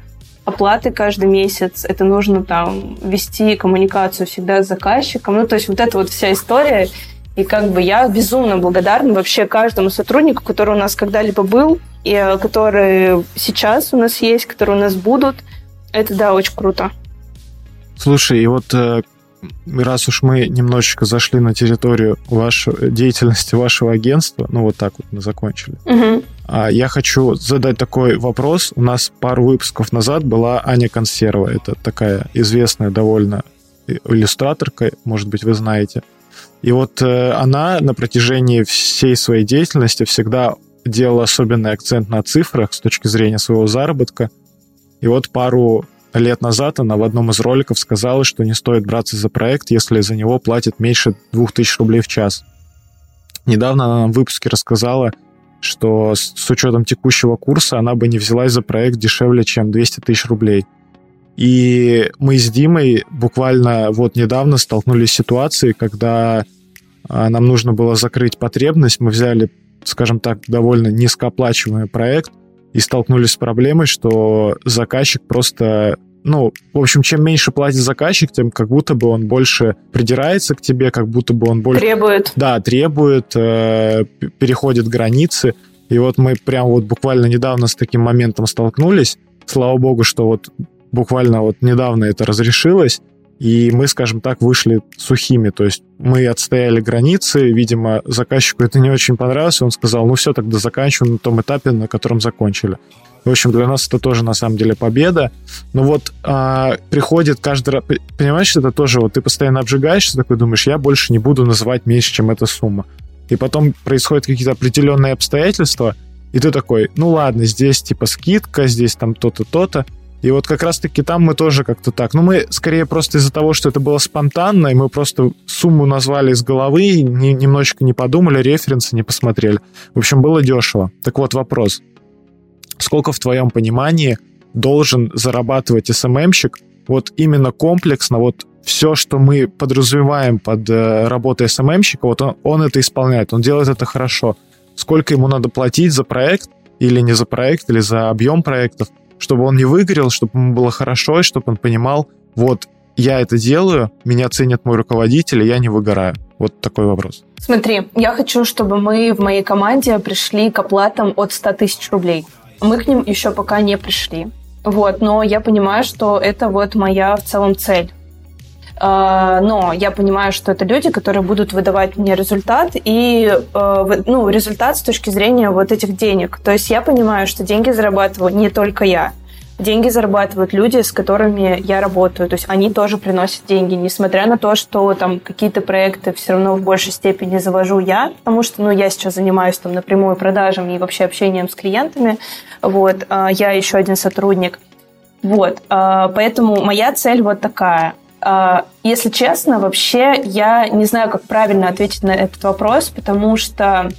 оплаты каждый месяц, это нужно там вести коммуникацию всегда с заказчиком. Ну, то есть вот эта вот вся история. И как бы я безумно благодарна вообще каждому сотруднику, который у нас когда-либо был, и э, которые сейчас у нас есть, которые у нас будут. Это, да, очень круто. Слушай, и вот э, раз уж мы немножечко зашли на территорию вашей деятельности вашего агентства, ну вот так вот мы закончили, угу. Я хочу задать такой вопрос. У нас пару выпусков назад была Аня Консерва. Это такая известная довольно иллюстраторка, может быть, вы знаете. И вот э, она на протяжении всей своей деятельности всегда делала особенный акцент на цифрах с точки зрения своего заработка. И вот пару лет назад она в одном из роликов сказала, что не стоит браться за проект, если за него платят меньше 2000 рублей в час. Недавно она нам в выпуске рассказала, что с, с учетом текущего курса она бы не взялась за проект дешевле, чем 200 тысяч рублей. И мы с Димой буквально вот недавно столкнулись с ситуацией, когда а, нам нужно было закрыть потребность. Мы взяли, скажем так, довольно низкооплачиваемый проект, и столкнулись с проблемой, что заказчик просто ну, в общем, чем меньше платит заказчик, тем как будто бы он больше придирается к тебе, как будто бы он больше... Требует. Да, требует, э, переходит границы. И вот мы прям вот буквально недавно с таким моментом столкнулись. Слава богу, что вот буквально вот недавно это разрешилось и мы, скажем так, вышли сухими. То есть мы отстояли границы, видимо, заказчику это не очень понравилось, он сказал, ну все, тогда заканчиваем на том этапе, на котором закончили. В общем, для нас это тоже на самом деле победа. Но вот а, приходит каждый раз... Понимаешь, это тоже вот ты постоянно обжигаешься, такой думаешь, я больше не буду называть меньше, чем эта сумма. И потом происходят какие-то определенные обстоятельства, и ты такой, ну ладно, здесь типа скидка, здесь там то-то, то-то. И вот как раз-таки там мы тоже как-то так. Ну, мы скорее просто из-за того, что это было спонтанно, и мы просто сумму назвали из головы, не, немножечко не подумали, референсы не посмотрели. В общем, было дешево. Так вот вопрос. Сколько в твоем понимании должен зарабатывать СММщик вот именно комплексно, вот все, что мы подразумеваем под э, работой СММщика, вот он, он это исполняет, он делает это хорошо. Сколько ему надо платить за проект, или не за проект, или за объем проектов, чтобы он не выгорел, чтобы ему было хорошо, и чтобы он понимал, вот, я это делаю, меня ценит мой руководитель, и я не выгораю. Вот такой вопрос. Смотри, я хочу, чтобы мы в моей команде пришли к оплатам от 100 тысяч рублей. Мы к ним еще пока не пришли. Вот, но я понимаю, что это вот моя в целом цель. А, но я понимаю, что это люди, которые будут выдавать мне результат и э, ну, результат с точки зрения вот этих денег. То есть я понимаю, что деньги зарабатываю не только я. Деньги зарабатывают люди, с которыми я работаю. То есть они тоже приносят деньги, несмотря на то, что там какие-то проекты все равно в большей степени завожу я, потому что ну, я сейчас занимаюсь там напрямую продажами и вообще общением с клиентами. Вот, а я еще один сотрудник. Вот, а, поэтому моя цель вот такая – а, если честно, вообще я не знаю, как правильно ответить на этот вопрос, потому что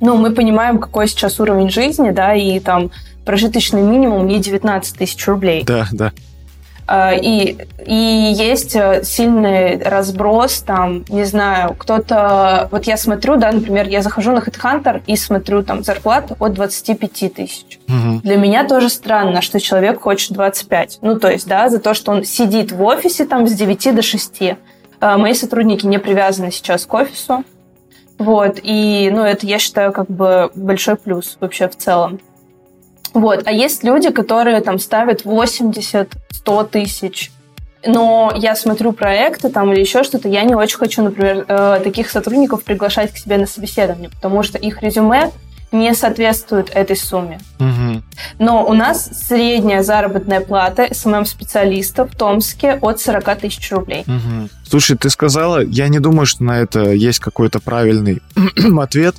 ну, мы понимаем, какой сейчас уровень жизни, да, и там прожиточный минимум не 19 тысяч рублей. Да, да. А, и, и есть э, сильный разброс, там, не знаю, кто-то... Вот я смотрю, да, например, я захожу на HeadHunter и смотрю там зарплату от 25 тысяч. Угу. Для меня тоже странно, что человек хочет 25. Ну, то есть, да, за то, что он сидит в офисе там с 9 до 6. А, мои сотрудники не привязаны сейчас к офису. Вот, и, ну, это, я считаю, как бы большой плюс вообще в целом. Вот. А есть люди, которые там ставят 80, 100 тысяч. Но я смотрю проекты там или еще что-то, я не очень хочу, например, э, таких сотрудников приглашать к себе на собеседование, потому что их резюме не соответствует этой сумме. Угу. Но у нас средняя заработная плата SMM-специалиста в Томске от 40 тысяч рублей. Угу. Слушай, ты сказала, я не думаю, что на это есть какой-то правильный ответ.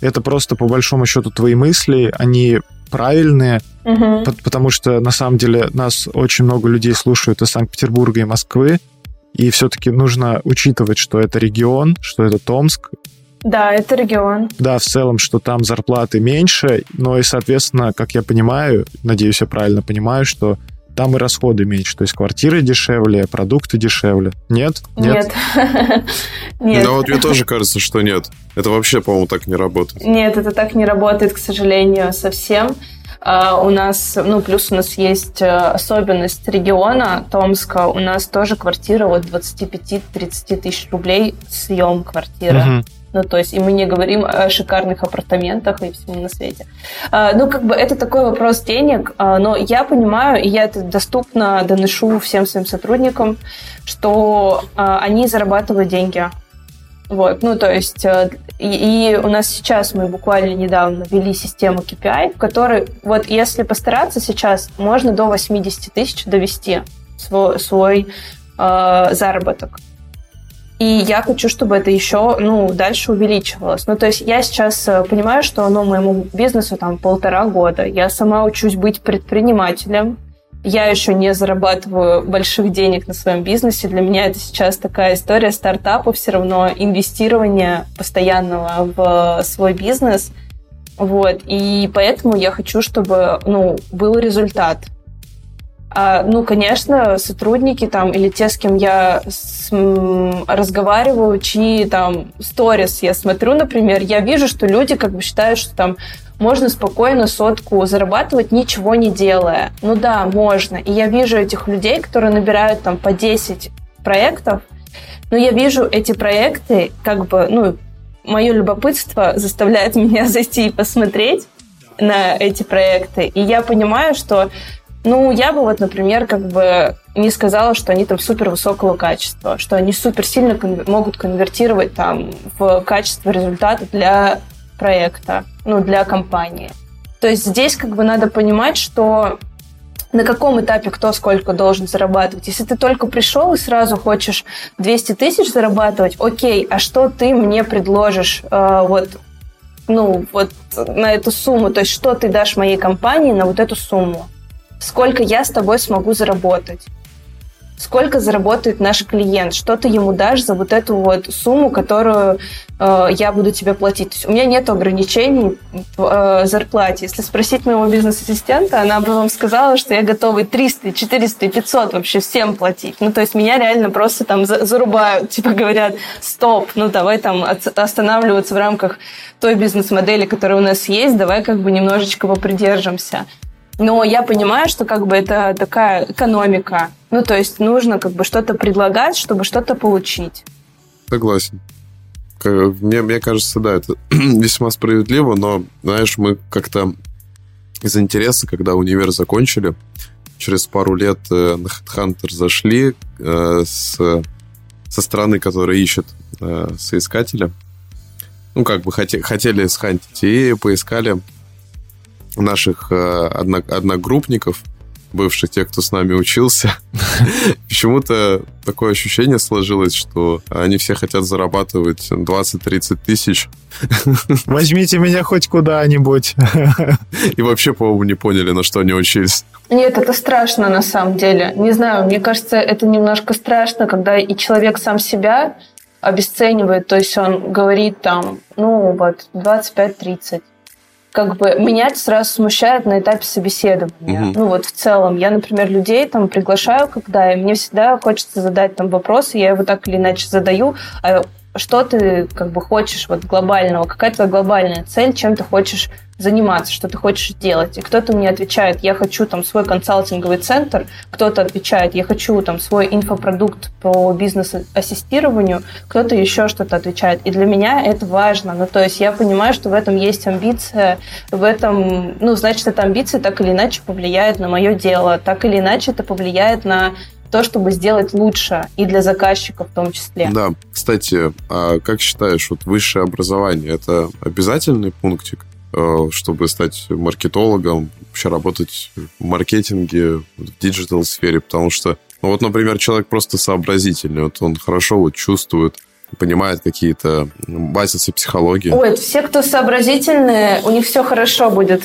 Это просто по большому счету твои мысли, они правильные, угу. потому что на самом деле нас очень много людей слушают из Санкт-Петербурга и Москвы, и все-таки нужно учитывать, что это регион, что это Томск. Да, это регион. Да, в целом, что там зарплаты меньше, но и, соответственно, как я понимаю, надеюсь, я правильно понимаю, что там и расходы меньше. То есть квартиры дешевле, продукты дешевле. Нет? Нет. Нет. Да вот мне тоже кажется, что нет. Это вообще, по-моему, так не работает. Нет, это так не работает, к сожалению, совсем. Uh, у нас, ну, плюс у нас есть э, особенность региона Томска. У нас тоже квартира от 25-30 тысяч рублей съем квартиры. Ну, то есть, и мы не говорим о шикарных апартаментах и всему на свете. А, ну, как бы это такой вопрос денег, а, но я понимаю, и я это доступно доношу всем своим сотрудникам, что а, они зарабатывают деньги. Вот, ну, то есть, и, и у нас сейчас мы буквально недавно ввели систему KPI, в которой, вот, если постараться сейчас, можно до 80 тысяч довести свой, свой э, заработок. И я хочу, чтобы это еще, ну, дальше увеличивалось. Ну, то есть я сейчас э, понимаю, что, ну, моему бизнесу там полтора года. Я сама учусь быть предпринимателем. Я еще не зарабатываю больших денег на своем бизнесе. Для меня это сейчас такая история стартапа, все равно инвестирование постоянного в свой бизнес. Вот. И поэтому я хочу, чтобы, ну, был результат. А, ну, конечно, сотрудники там или те, с кем я с, м, разговариваю, чьи там сторис я смотрю, например, я вижу, что люди как бы считают, что там можно спокойно сотку зарабатывать, ничего не делая. Ну да, можно. И я вижу этих людей, которые набирают там по 10 проектов, но я вижу эти проекты, как бы, ну, мое любопытство заставляет меня зайти и посмотреть на эти проекты. И я понимаю, что ну, я бы вот, например, как бы не сказала, что они там супер высокого качества, что они супер сильно конвер- могут конвертировать там в качество результата для проекта, ну, для компании. То есть здесь как бы надо понимать, что на каком этапе кто сколько должен зарабатывать. Если ты только пришел и сразу хочешь 200 тысяч зарабатывать, окей, а что ты мне предложишь э, вот, ну, вот на эту сумму? То есть что ты дашь моей компании на вот эту сумму? Сколько я с тобой смогу заработать. Сколько заработает наш клиент, что ты ему дашь за вот эту вот сумму, которую э, я буду тебе платить. То есть у меня нет ограничений в э, зарплате. Если спросить моего бизнес-ассистента, она бы вам сказала, что я готова и 300, 400, 500 вообще всем платить. Ну, то есть меня реально просто там зарубают, типа говорят, стоп, ну давай там останавливаться в рамках той бизнес-модели, которая у нас есть, давай как бы немножечко попридержимся. Но я понимаю, что как бы это такая экономика. Ну, то есть нужно как бы что-то предлагать, чтобы что-то получить. Согласен. Мне, мне кажется, да, это весьма справедливо, но, знаешь, мы как-то из интереса, когда универ закончили, через пару лет э, на HeadHunter зашли э, с, со стороны, которая ищет э, соискателя. Ну, как бы хоте, хотели схантить и поискали наших э, одногруппников, бывших тех, кто с нами учился, почему-то такое ощущение сложилось, что они все хотят зарабатывать 20-30 тысяч. Возьмите меня хоть куда-нибудь. И вообще, по-моему, не поняли, на что они учились. Нет, это страшно на самом деле. Не знаю, мне кажется, это немножко страшно, когда и человек сам себя обесценивает, то есть он говорит там, ну вот, 25-30. Как бы меня это сразу смущает на этапе собеседования. Угу. Ну вот в целом. Я, например, людей там приглашаю, когда, и мне всегда хочется задать там вопросы, я его так или иначе задаю, а что ты как бы хочешь вот глобального, какая твоя глобальная цель, чем ты хочешь заниматься, что ты хочешь делать. И кто-то мне отвечает, я хочу там свой консалтинговый центр, кто-то отвечает, я хочу там свой инфопродукт по бизнес-ассистированию, кто-то еще что-то отвечает. И для меня это важно. Ну, то есть я понимаю, что в этом есть амбиция, в этом, ну, значит, эта амбиция так или иначе повлияет на мое дело, так или иначе это повлияет на то, чтобы сделать лучше и для заказчика в том числе. Да. Кстати, а как считаешь, вот высшее образование – это обязательный пунктик? Э, чтобы стать маркетологом, вообще работать в маркетинге, в digital-сфере, потому что, ну вот, например, человек просто сообразительный, вот он хорошо вот чувствует, понимает какие-то базисы психологии. Ой, все, кто сообразительные, у них все хорошо будет.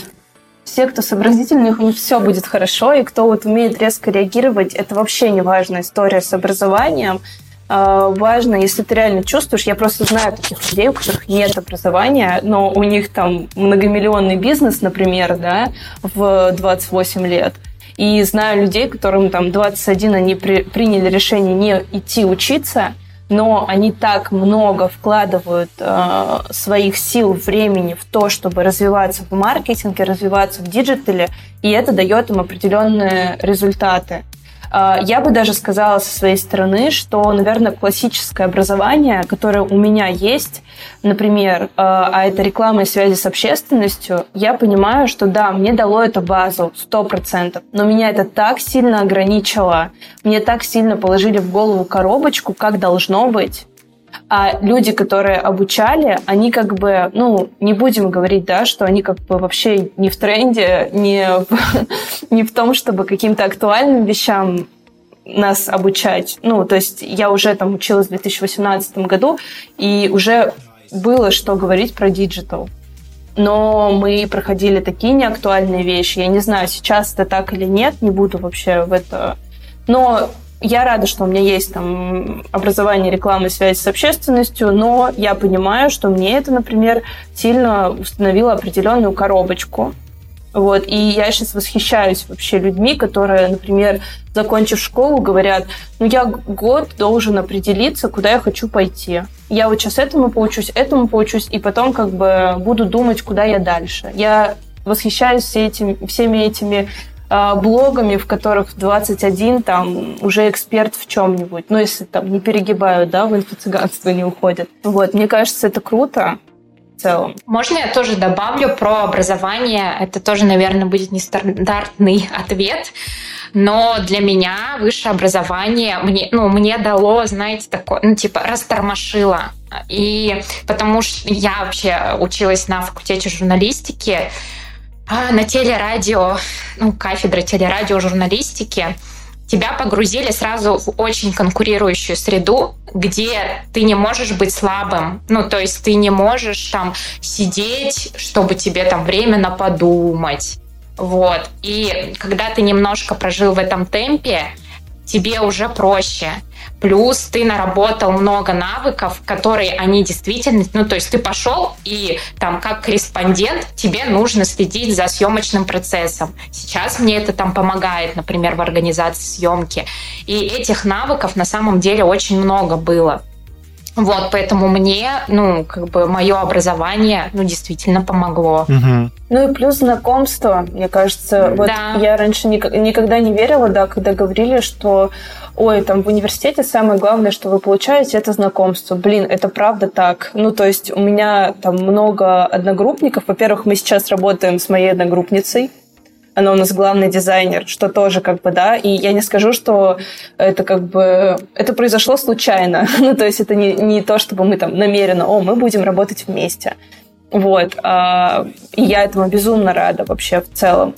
Все, кто сообразительный, у них все будет хорошо, и кто вот умеет резко реагировать, это вообще не важная история с образованием. А, важно, если ты реально чувствуешь, я просто знаю таких людей, у которых нет образования, но у них там многомиллионный бизнес, например, да, в 28 лет. И знаю людей, которым там 21, они при, приняли решение не идти учиться, но они так много вкладывают э, своих сил, времени в то, чтобы развиваться в маркетинге, развиваться в digital е, и это дает им определенные результаты. А, я бы даже сказала со своей стороны, что, наверное, классическое образование, которое у меня есть, например, а, а это реклама и связи с общественностью, я понимаю, что да, мне дало это базу, сто процентов, но меня это так сильно ограничило, мне так сильно положили в голову коробочку, как должно быть, а люди, которые обучали, они как бы, ну, не будем говорить, да, что они как бы вообще не в тренде, не в, не в том, чтобы каким-то актуальным вещам нас обучать. Ну, то есть я уже там училась в 2018 году, и уже было что говорить про digital. Но мы проходили такие неактуальные вещи. Я не знаю, сейчас это так или нет, не буду вообще в это... Но я рада, что у меня есть там образование рекламы и связи с общественностью, но я понимаю, что мне это, например, сильно установило определенную коробочку. Вот. И я сейчас восхищаюсь вообще людьми, которые, например, закончив школу, говорят, ну я год должен определиться, куда я хочу пойти. Я вот сейчас этому поучусь, этому поучусь, и потом как бы буду думать, куда я дальше. Я восхищаюсь этим, всеми этими блогами, в которых 21 там уже эксперт в чем-нибудь. Ну, если там не перегибают, да, в инфо-цыганство не уходят. Вот, мне кажется, это круто в целом. Можно я тоже добавлю про образование? Это тоже, наверное, будет нестандартный ответ. Но для меня высшее образование мне, ну, мне дало, знаете, такое, ну, типа, растормошило. И потому что я вообще училась на факультете журналистики, а на телерадио, ну, кафедра телерадио журналистики, тебя погрузили сразу в очень конкурирующую среду, где ты не можешь быть слабым. Ну, то есть ты не можешь там сидеть, чтобы тебе там временно подумать. Вот. И когда ты немножко прожил в этом темпе, тебе уже проще. Плюс ты наработал много навыков, которые они действительно, ну то есть ты пошел и там как корреспондент тебе нужно следить за съемочным процессом. Сейчас мне это там помогает, например, в организации съемки. И этих навыков на самом деле очень много было. Вот, поэтому мне, ну, как бы мое образование, ну, действительно помогло. Угу. Ну и плюс знакомство, мне кажется. Вот да. я раньше никогда не верила, да, когда говорили, что ой, там в университете самое главное, что вы получаете, это знакомство. Блин, это правда так. Ну, то есть у меня там много одногруппников. Во-первых, мы сейчас работаем с моей одногруппницей, она у нас главный дизайнер, что тоже как бы, да, и я не скажу, что это как бы, это произошло случайно, ну, то есть это не, не то, чтобы мы там намеренно, о, мы будем работать вместе, вот, а, и я этому безумно рада вообще в целом.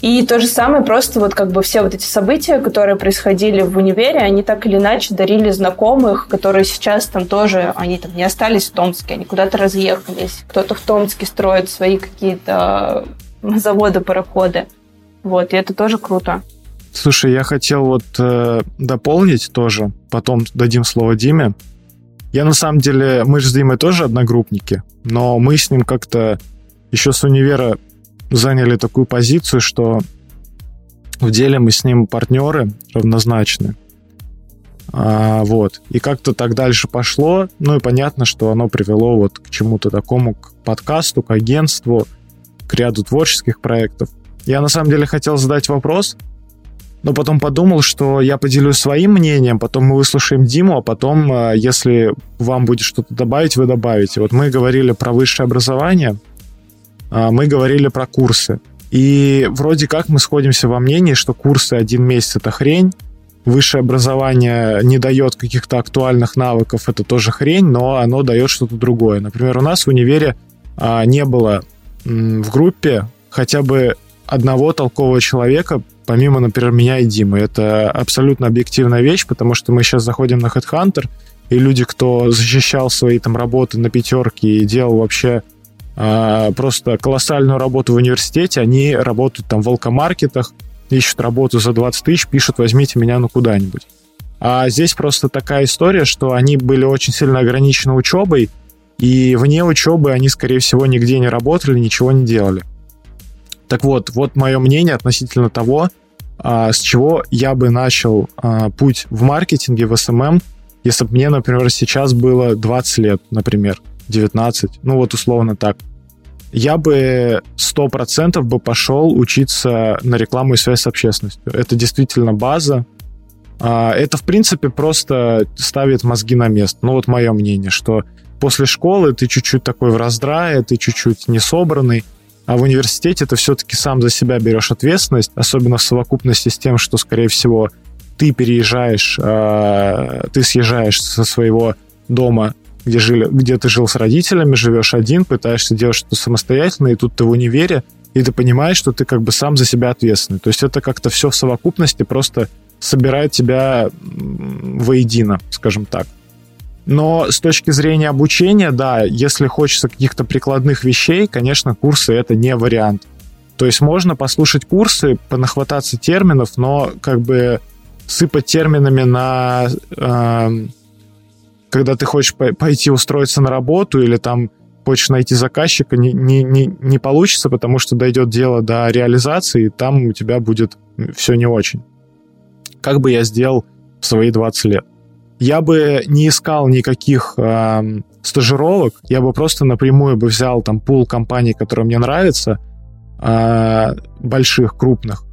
И то же самое, просто вот как бы все вот эти события, которые происходили в универе, они так или иначе дарили знакомых, которые сейчас там тоже, они там не остались в Томске, они куда-то разъехались. Кто-то в Томске строит свои какие-то заводы, пароходы. Вот, и это тоже круто. Слушай, я хотел вот э, дополнить тоже, потом дадим слово Диме. Я на самом деле, мы же с Димой тоже одногруппники, но мы с ним как-то еще с универа заняли такую позицию, что в деле мы с ним партнеры равнозначны. А, вот. И как-то так дальше пошло. Ну и понятно, что оно привело вот к чему-то такому, к подкасту, к агентству, к ряду творческих проектов. Я на самом деле хотел задать вопрос, но потом подумал, что я поделюсь своим мнением, потом мы выслушаем Диму, а потом, а, если вам будет что-то добавить, вы добавите. Вот мы говорили про высшее образование, а, мы говорили про курсы. И вроде как мы сходимся во мнении, что курсы один месяц — это хрень, высшее образование не дает каких-то актуальных навыков, это тоже хрень, но оно дает что-то другое. Например, у нас в универе а, не было в группе хотя бы одного толкового человека, помимо, например, меня и Димы. Это абсолютно объективная вещь, потому что мы сейчас заходим на HeadHunter, и люди, кто защищал свои там работы на пятерке и делал вообще а, просто колоссальную работу в университете, они работают там в алкомаркетах, ищут работу за 20 тысяч, пишут «возьмите меня ну куда-нибудь». А здесь просто такая история, что они были очень сильно ограничены учебой, и вне учебы они, скорее всего, нигде не работали, ничего не делали. Так вот, вот мое мнение относительно того, а, с чего я бы начал а, путь в маркетинге, в SMM, если бы мне, например, сейчас было 20 лет, например, 19, ну вот условно так я бы сто процентов бы пошел учиться на рекламу и связь с общественностью. Это действительно база. А, это, в принципе, просто ставит мозги на место. Ну, вот мое мнение, что после школы ты чуть-чуть такой в раздрае, ты чуть-чуть не собранный, а в университете ты все-таки сам за себя берешь ответственность, особенно в совокупности с тем, что, скорее всего, ты переезжаешь, а, ты съезжаешь со своего дома где, жили, где ты жил с родителями, живешь один, пытаешься делать что-то самостоятельно, и тут ты в универе, и ты понимаешь, что ты как бы сам за себя ответственный. То есть это как-то все в совокупности просто собирает тебя воедино, скажем так. Но с точки зрения обучения, да, если хочется каких-то прикладных вещей, конечно, курсы это не вариант. То есть можно послушать курсы, понахвататься терминов, но как бы сыпать терминами на э, когда ты хочешь пойти устроиться на работу или там хочешь найти заказчика, не, не, не, не получится, потому что дойдет дело до реализации, и там у тебя будет все не очень. Как бы я сделал в свои 20 лет? Я бы не искал никаких э, стажировок, я бы просто напрямую бы взял там пул компаний, которые мне нравятся, э, больших, крупных,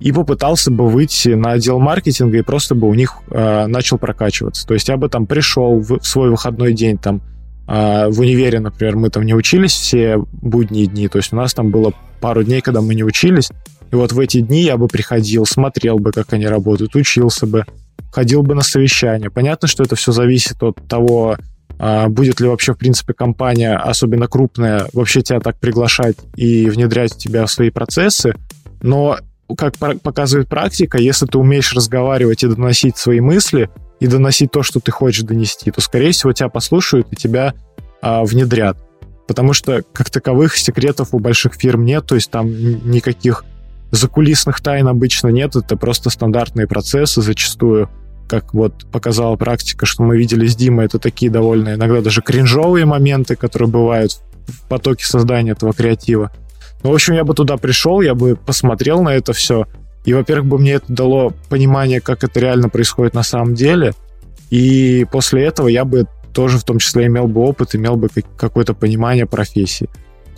и попытался бы выйти на отдел маркетинга и просто бы у них э, начал прокачиваться. То есть я бы там пришел в, свой выходной день, там э, в универе, например, мы там не учились все будние дни, то есть у нас там было пару дней, когда мы не учились, и вот в эти дни я бы приходил, смотрел бы, как они работают, учился бы, ходил бы на совещания. Понятно, что это все зависит от того, э, будет ли вообще, в принципе, компания, особенно крупная, вообще тебя так приглашать и внедрять в тебя в свои процессы, но как показывает практика, если ты умеешь разговаривать и доносить свои мысли, и доносить то, что ты хочешь донести, то, скорее всего, тебя послушают и тебя а, внедрят. Потому что, как таковых, секретов у больших фирм нет, то есть там никаких закулисных тайн обычно нет, это просто стандартные процессы зачастую, как вот показала практика, что мы видели с Димой, это такие довольно иногда даже кринжовые моменты, которые бывают в потоке создания этого креатива. Ну, в общем, я бы туда пришел, я бы посмотрел на это все. И, во-первых, бы мне это дало понимание, как это реально происходит на самом деле. И после этого я бы тоже в том числе имел бы опыт, имел бы какое-то понимание профессии.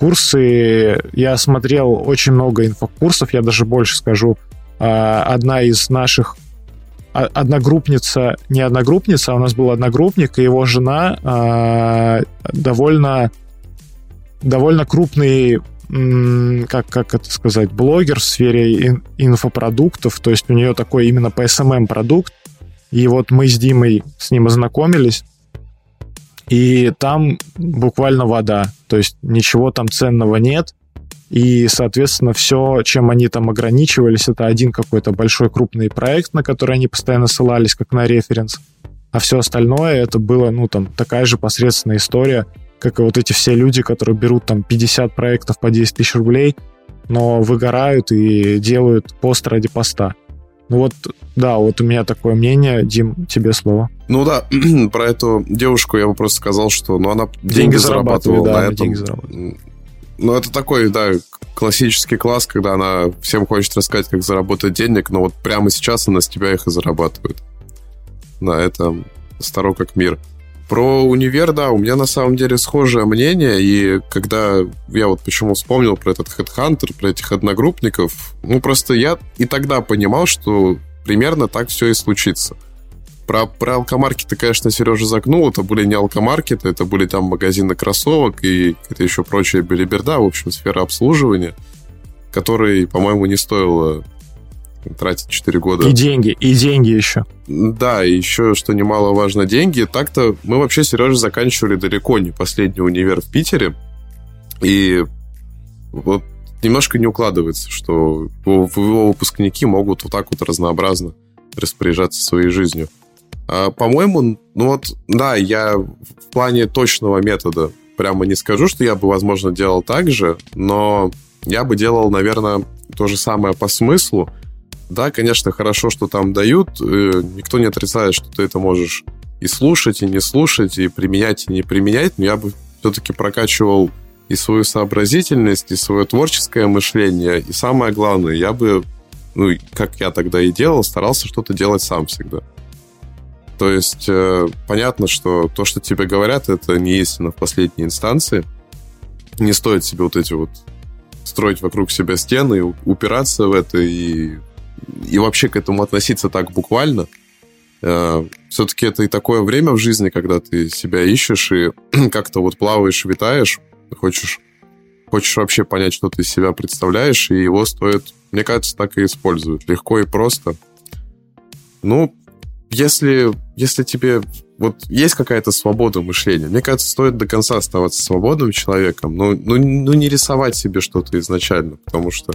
Курсы, я смотрел очень много инфокурсов, я даже больше скажу. А, одна из наших а, одногруппница, не одногруппница, а у нас был одногруппник, и его жена довольно довольно крупный как, как это сказать, блогер в сфере инфопродуктов, то есть у нее такой именно по SMM продукт, и вот мы с Димой с ним ознакомились, и там буквально вода, то есть ничего там ценного нет, и, соответственно, все, чем они там ограничивались, это один какой-то большой крупный проект, на который они постоянно ссылались, как на референс, а все остальное это было, ну, там, такая же посредственная история, как и вот эти все люди, которые берут там 50 проектов по 10 тысяч рублей, но выгорают и делают пост ради поста. Ну вот, да, вот у меня такое мнение. Дим, тебе слово. Ну да, про эту девушку я бы просто сказал, что ну, она деньги, деньги зарабатывала да, на этом. Деньги зарабатывала. ну, это такой, да, классический класс, когда она всем хочет рассказать, как заработать денег, но вот прямо сейчас она с тебя их и зарабатывает. Да, это старо как мир. Про универ, да, у меня на самом деле схожее мнение, и когда я вот почему вспомнил про этот Headhunter, про этих одногруппников, ну просто я и тогда понимал, что примерно так все и случится. Про, про алкомаркеты, конечно, Сережа загнул. Это были не алкомаркеты, это были там магазины кроссовок и это еще прочая белиберда, в общем, сфера обслуживания, которой, по-моему, не стоило тратить 4 года. И деньги, и деньги еще. Да, и еще, что немаловажно, деньги. Так-то мы вообще, Сережа, заканчивали далеко не последний универ в Питере. И вот немножко не укладывается, что его выпускники могут вот так вот разнообразно распоряжаться своей жизнью. А, по-моему, ну вот, да, я в плане точного метода прямо не скажу, что я бы, возможно, делал так же, но я бы делал, наверное, то же самое по смыслу. Да, конечно, хорошо, что там дают. Э, никто не отрицает, что ты это можешь и слушать, и не слушать, и применять, и не применять, но я бы все-таки прокачивал и свою сообразительность, и свое творческое мышление. И самое главное, я бы, ну, как я тогда и делал, старался что-то делать сам всегда. То есть э, понятно, что то, что тебе говорят, это не истина в последней инстанции. Не стоит себе вот эти вот строить вокруг себя стены, упираться в это и, и вообще к этому относиться так буквально. Э, все-таки это и такое время в жизни, когда ты себя ищешь и как-то вот плаваешь, витаешь, хочешь, хочешь вообще понять, что ты из себя представляешь, и его стоит, мне кажется, так и использовать. Легко и просто. Ну, если, если тебе вот есть какая-то свобода мышления, мне кажется, стоит до конца оставаться свободным человеком, но ну, ну не рисовать себе что-то изначально, потому что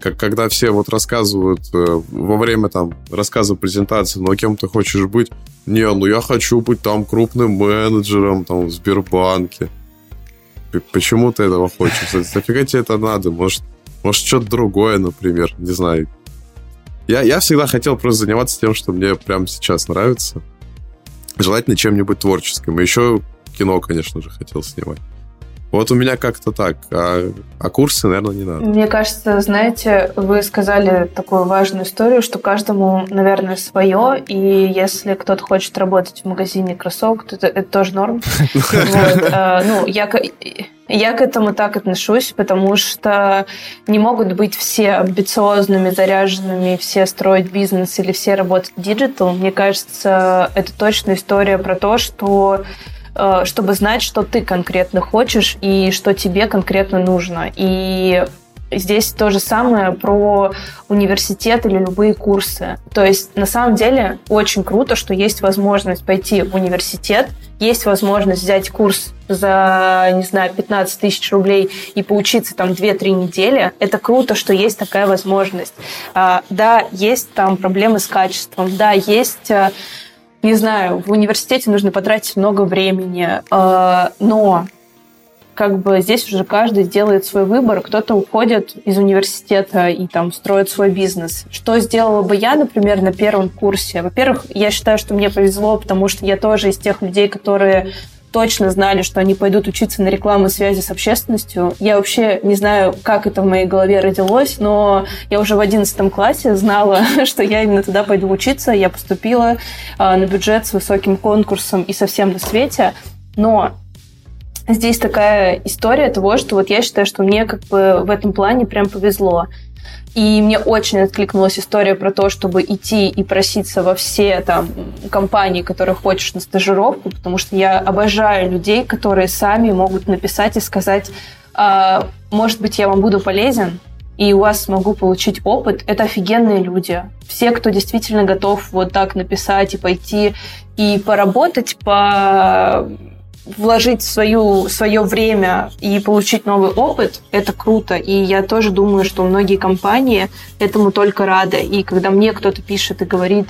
как, когда все вот рассказывают э, во время там рассказа презентации, ну, а кем ты хочешь быть? Не, ну, я хочу быть там крупным менеджером там в Сбербанке. Почему ты этого хочешь? Нафига тебе это надо? Может, может что-то другое, например, не знаю. Я, я всегда хотел просто заниматься тем, что мне прямо сейчас нравится. Желательно чем-нибудь творческим. И еще кино, конечно же, хотел снимать. Вот у меня как-то так, а, а курсы, наверное, не надо. Мне кажется, знаете, вы сказали такую важную историю, что каждому, наверное, свое, и если кто-то хочет работать в магазине кроссовок, то это, это тоже норм. А, ну, я я к этому так отношусь, потому что не могут быть все амбициозными, заряженными, все строить бизнес или все работать в digital. Мне кажется, это точно история про то, что чтобы знать, что ты конкретно хочешь и что тебе конкретно нужно. И Здесь то же самое про университет или любые курсы. То есть на самом деле очень круто, что есть возможность пойти в университет, есть возможность взять курс за, не знаю, 15 тысяч рублей и поучиться там 2-3 недели. Это круто, что есть такая возможность. А, да, есть там проблемы с качеством, да, есть а, не знаю, в университете нужно потратить много времени, а, но как бы здесь уже каждый делает свой выбор. Кто-то уходит из университета и там строит свой бизнес. Что сделала бы я, например, на первом курсе? Во-первых, я считаю, что мне повезло, потому что я тоже из тех людей, которые точно знали, что они пойдут учиться на рекламу связи с общественностью. Я вообще не знаю, как это в моей голове родилось, но я уже в одиннадцатом классе знала, что я именно туда пойду учиться. Я поступила а, на бюджет с высоким конкурсом и совсем на свете. Но здесь такая история того, что вот я считаю, что мне как бы в этом плане прям повезло. И мне очень откликнулась история про то, чтобы идти и проситься во все там компании, которые хочешь на стажировку, потому что я обожаю людей, которые сами могут написать и сказать, а, может быть, я вам буду полезен, и у вас смогу получить опыт, это офигенные люди. Все, кто действительно готов вот так написать и пойти и поработать по вложить свою, свое время и получить новый опыт, это круто. И я тоже думаю, что многие компании этому только рады. И когда мне кто-то пишет и говорит,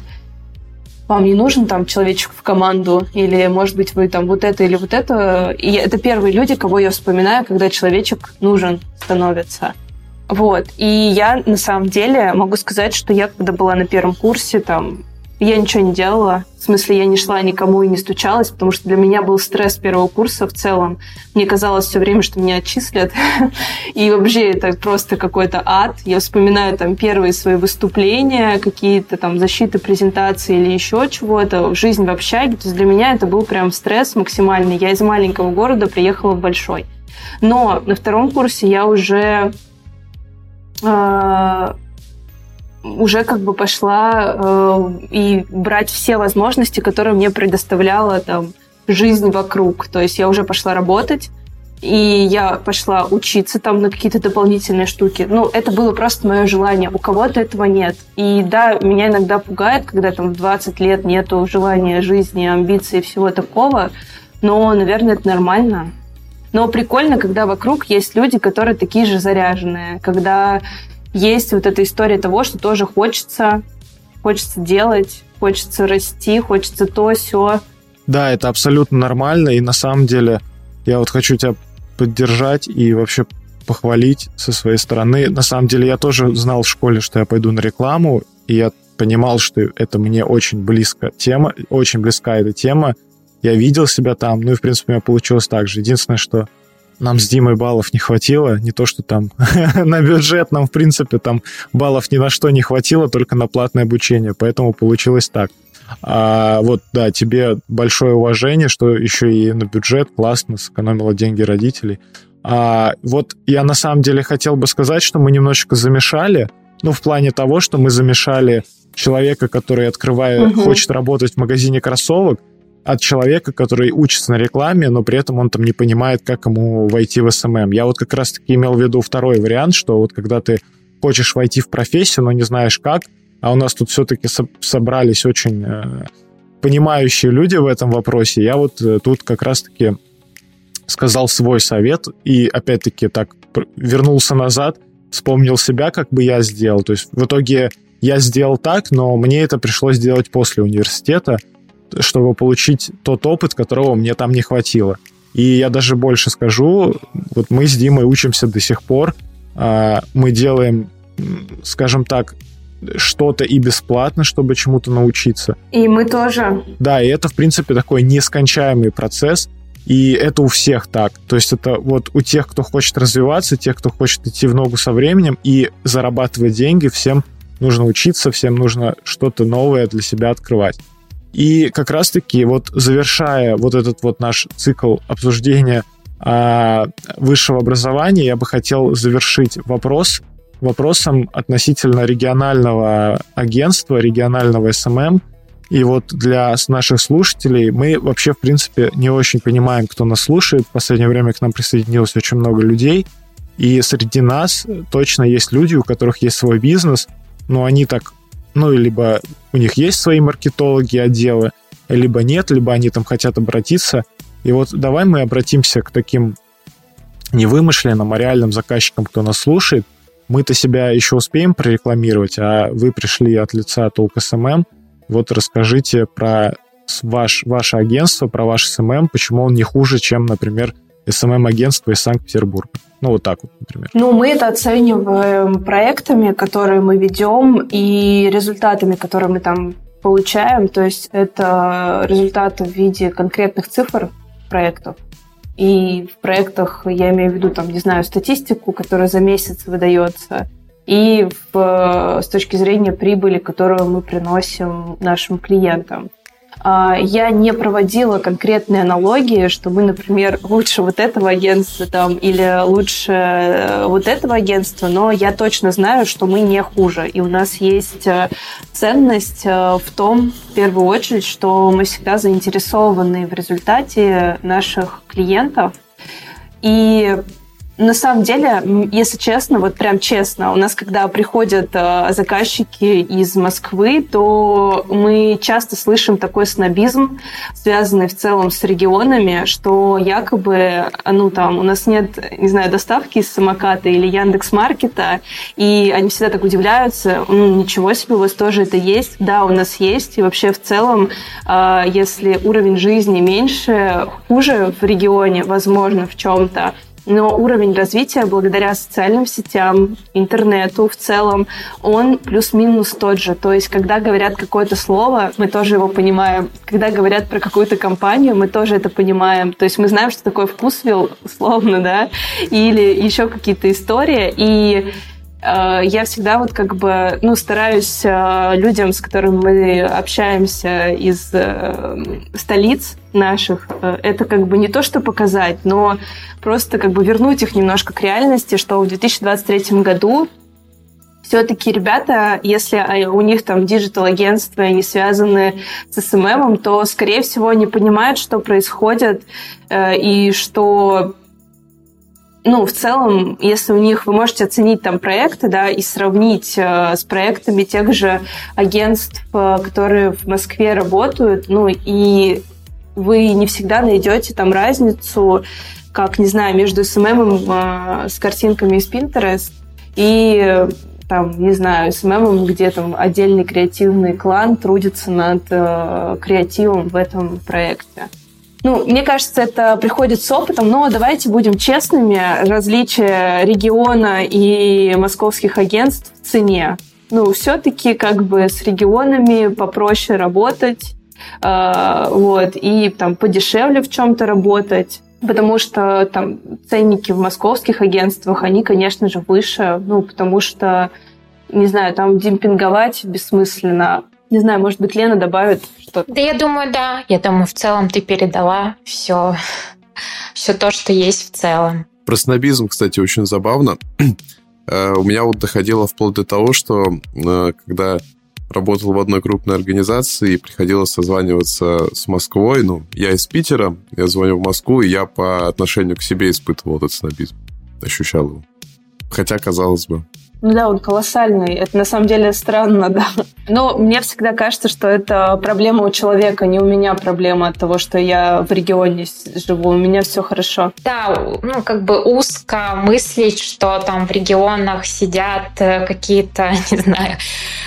вам не нужен там человечек в команду, или, может быть, вы там вот это или вот это. И это первые люди, кого я вспоминаю, когда человечек нужен становится. Вот. И я, на самом деле, могу сказать, что я, когда была на первом курсе, там, я ничего не делала. В смысле, я не шла никому и не стучалась, потому что для меня был стресс первого курса в целом. Мне казалось все время, что меня отчислят. И вообще это просто какой-то ад. Я вспоминаю там первые свои выступления, какие-то там защиты презентации или еще чего-то. Жизнь в общаге. То есть для меня это был прям стресс максимальный. Я из маленького города приехала в большой. Но на втором курсе я уже а, уже как бы пошла э, и брать все возможности, которые мне предоставляла там жизнь вокруг. То есть я уже пошла работать, и я пошла учиться там на какие-то дополнительные штуки. Ну, это было просто мое желание. У кого-то этого нет. И да, меня иногда пугает, когда там в 20 лет нету желания жизни, амбиций и всего такого. Но, наверное, это нормально. Но прикольно, когда вокруг есть люди, которые такие же заряженные, когда есть вот эта история того, что тоже хочется, хочется делать, хочется расти, хочется то, все. Да, это абсолютно нормально, и на самом деле я вот хочу тебя поддержать и вообще похвалить со своей стороны. На самом деле я тоже знал в школе, что я пойду на рекламу, и я понимал, что это мне очень близко тема, очень близка эта тема. Я видел себя там, ну и, в принципе, у меня получилось так же. Единственное, что нам с Димой баллов не хватило, не то, что там на бюджет нам, в принципе, там баллов ни на что не хватило, только на платное обучение, поэтому получилось так. А вот, да, тебе большое уважение, что еще и на бюджет классно сэкономила деньги родителей. А вот я на самом деле хотел бы сказать, что мы немножечко замешали, ну, в плане того, что мы замешали человека, который, открывая, угу. хочет работать в магазине кроссовок, от человека, который учится на рекламе, но при этом он там не понимает, как ему войти в SMM. Я вот как раз-таки имел в виду второй вариант, что вот когда ты хочешь войти в профессию, но не знаешь как, а у нас тут все-таки со- собрались очень э, понимающие люди в этом вопросе, я вот э, тут как раз-таки сказал свой совет и опять-таки так вернулся назад, вспомнил себя, как бы я сделал. То есть в итоге я сделал так, но мне это пришлось делать после университета, чтобы получить тот опыт, которого мне там не хватило. И я даже больше скажу, вот мы с Димой учимся до сих пор, а, мы делаем, скажем так, что-то и бесплатно, чтобы чему-то научиться. И мы тоже. Да, и это, в принципе, такой нескончаемый процесс, и это у всех так. То есть это вот у тех, кто хочет развиваться, тех, кто хочет идти в ногу со временем и зарабатывать деньги, всем нужно учиться, всем нужно что-то новое для себя открывать. И как раз-таки вот завершая вот этот вот наш цикл обсуждения а, высшего образования, я бы хотел завершить вопрос вопросом относительно регионального агентства, регионального SMM. И вот для наших слушателей мы вообще, в принципе, не очень понимаем, кто нас слушает. В последнее время к нам присоединилось очень много людей. И среди нас точно есть люди, у которых есть свой бизнес, но они так ну, либо у них есть свои маркетологи, отделы, либо нет, либо они там хотят обратиться. И вот давай мы обратимся к таким невымышленным, а реальным заказчикам, кто нас слушает. Мы-то себя еще успеем прорекламировать, а вы пришли от лица Толк SMM. Вот расскажите про ваш, ваше агентство, про ваш SMM, почему он не хуже, чем, например, СММ-агентство из Санкт-Петербурга. Ну, вот так вот, например. Ну, мы это оцениваем проектами, которые мы ведем, и результатами, которые мы там получаем. То есть это результаты в виде конкретных цифр проектов. И в проектах я имею в виду, там, не знаю, статистику, которая за месяц выдается, и в, с точки зрения прибыли, которую мы приносим нашим клиентам. А, я не проводила конкретные аналогии, что мы, например, лучше вот этого агентства там, или лучше э, вот этого агентства, но я точно знаю, что мы не хуже. И у нас есть э, ценность э, в том, в первую очередь, что мы всегда заинтересованы в результате наших клиентов. И на самом деле, если честно, вот прям честно, у нас, когда приходят э, заказчики из Москвы, то мы часто слышим такой снобизм, связанный в целом с регионами, что якобы, ну там, у нас нет, не знаю, доставки из самоката или Яндекс Маркета, и они всегда так удивляются, ну ничего себе, у вас тоже это есть. Да, у нас есть, и вообще в целом, э, если уровень жизни меньше, хуже в регионе, возможно, в чем-то, но уровень развития благодаря социальным сетям, интернету в целом, он плюс-минус тот же. То есть, когда говорят какое-то слово, мы тоже его понимаем. Когда говорят про какую-то компанию, мы тоже это понимаем. То есть, мы знаем, что такое вкусвилл, условно, да, или еще какие-то истории. И я всегда вот как бы, ну, стараюсь э, людям, с которыми мы общаемся из э, столиц наших, это как бы не то, что показать, но просто как бы вернуть их немножко к реальности, что в 2023 году все-таки ребята, если у них там digital-агентства и они связаны с SMM ом, то, скорее всего, они понимают, что происходит и что ну, в целом, если у них вы можете оценить там проекты, да, и сравнить э, с проектами тех же агентств, э, которые в Москве работают, ну, и вы не всегда найдете там разницу, как, не знаю, между SMM э, с картинками из Pinterest и там, не знаю, SMM, где там отдельный креативный клан трудится над э, креативом в этом проекте. Ну, мне кажется, это приходит с опытом, но давайте будем честными. Различия региона и московских агентств в цене. Ну, все-таки как бы с регионами попроще работать, э, вот, и там подешевле в чем-то работать. Потому что там ценники в московских агентствах, они, конечно же, выше, ну, потому что, не знаю, там демпинговать бессмысленно. Не знаю, может быть, Лена добавит что-то. Да, я думаю, да. Я думаю, в целом ты передала все, все то, что есть в целом. Про снобизм, кстати, очень забавно. Э, у меня вот доходило вплоть до того, что э, когда работал в одной крупной организации и приходилось созваниваться с Москвой, ну, я из Питера, я звоню в Москву, и я по отношению к себе испытывал этот снобизм, ощущал его. Хотя, казалось бы, ну да, он колоссальный. Это на самом деле странно, да. Но мне всегда кажется, что это проблема у человека, не у меня проблема от того, что я в регионе живу. У меня все хорошо. Да, ну как бы узко мыслить, что там в регионах сидят э, какие-то, не знаю,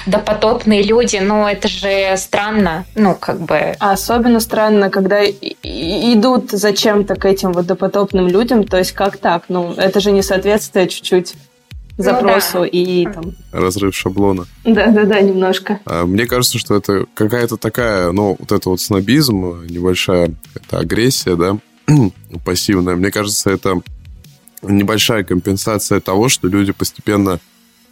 допотопные люди, ну это же странно, ну как бы. А особенно странно, когда идут зачем-то к этим вот допотопным людям, то есть как так? Ну это же несоответствие чуть-чуть запросу ну, да. и там... Разрыв шаблона. Да-да-да, немножко. А, мне кажется, что это какая-то такая, ну, вот это вот снобизм, небольшая это агрессия, да, пассивная. Мне кажется, это небольшая компенсация того, что люди постепенно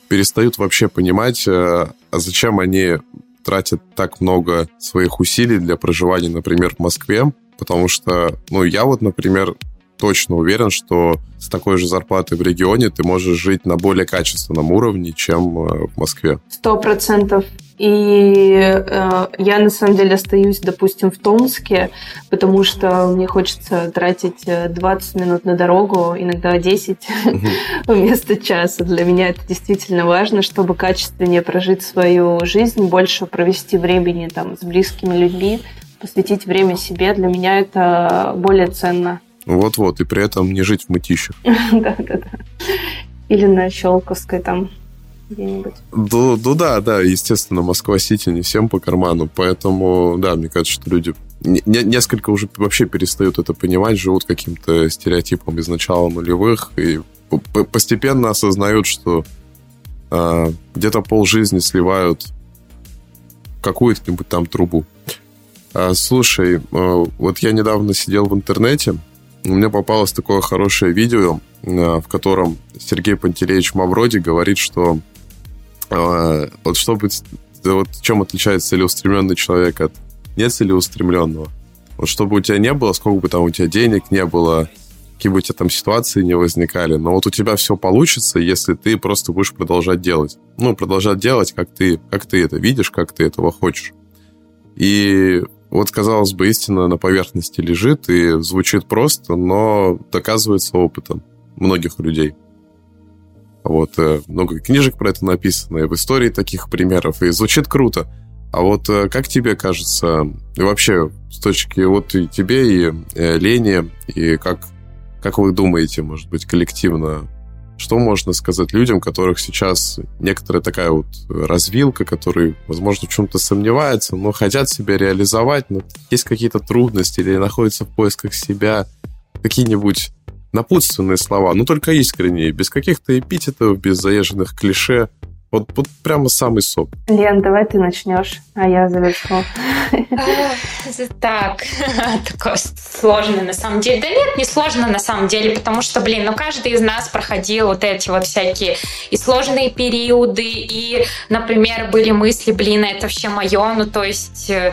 перестают вообще понимать, э, а зачем они тратят так много своих усилий для проживания, например, в Москве, потому что, ну, я вот, например, точно уверен, что с такой же зарплатой в регионе ты можешь жить на более качественном уровне, чем э, в Москве. Сто процентов. И э, я на самом деле остаюсь, допустим, в Томске, потому что мне хочется тратить 20 э, минут на дорогу, иногда 10 вместо часа. Для меня это действительно важно, чтобы качественнее прожить свою жизнь, больше провести времени там с близкими людьми, посвятить время себе. Для меня это более ценно. Вот-вот, и при этом не жить в мытищах. Да-да-да. Или на Щелковской там где-нибудь. Ну, ну да, да, естественно, Москва-Сити не всем по карману, поэтому, да, мне кажется, что люди не, несколько уже вообще перестают это понимать, живут каким-то стереотипом из начала нулевых и постепенно осознают, что э, где-то пол жизни сливают какую-нибудь там трубу. А, слушай, э, вот я недавно сидел в интернете, мне попалось такое хорошее видео, э, в котором Сергей Пантелеевич Мавроди говорит, что э, вот чтобы вот чем отличается целеустремленный человек от нецелеустремленного. Вот чтобы у тебя не было, сколько бы там у тебя денег не было, какие бы у тебя там ситуации не возникали, но вот у тебя все получится, если ты просто будешь продолжать делать. Ну, продолжать делать, как ты, как ты это видишь, как ты этого хочешь. И вот, казалось бы, истина на поверхности лежит и звучит просто, но доказывается опытом многих людей. Вот, э, много книжек про это написано, и в истории таких примеров, и звучит круто. А вот э, как тебе кажется, и вообще с точки вот и тебе, и э, Лене, и как, как вы думаете, может быть, коллективно, что можно сказать людям, которых сейчас некоторая такая вот развилка, которые, возможно, в чем-то сомневаются, но хотят себя реализовать, но есть какие-то трудности или находятся в поисках себя, какие-нибудь напутственные слова, но только искренние, без каких-то эпитетов, без заезженных клише. Вот, вот прямо самый сок. Лен, давай ты начнешь, а я завершу. Так, такое сложно на самом деле. Да нет, не сложно на самом деле, потому что, блин, ну каждый из нас проходил вот эти вот всякие и сложные периоды, и, например, были мысли, блин, это вообще мое, ну то есть э,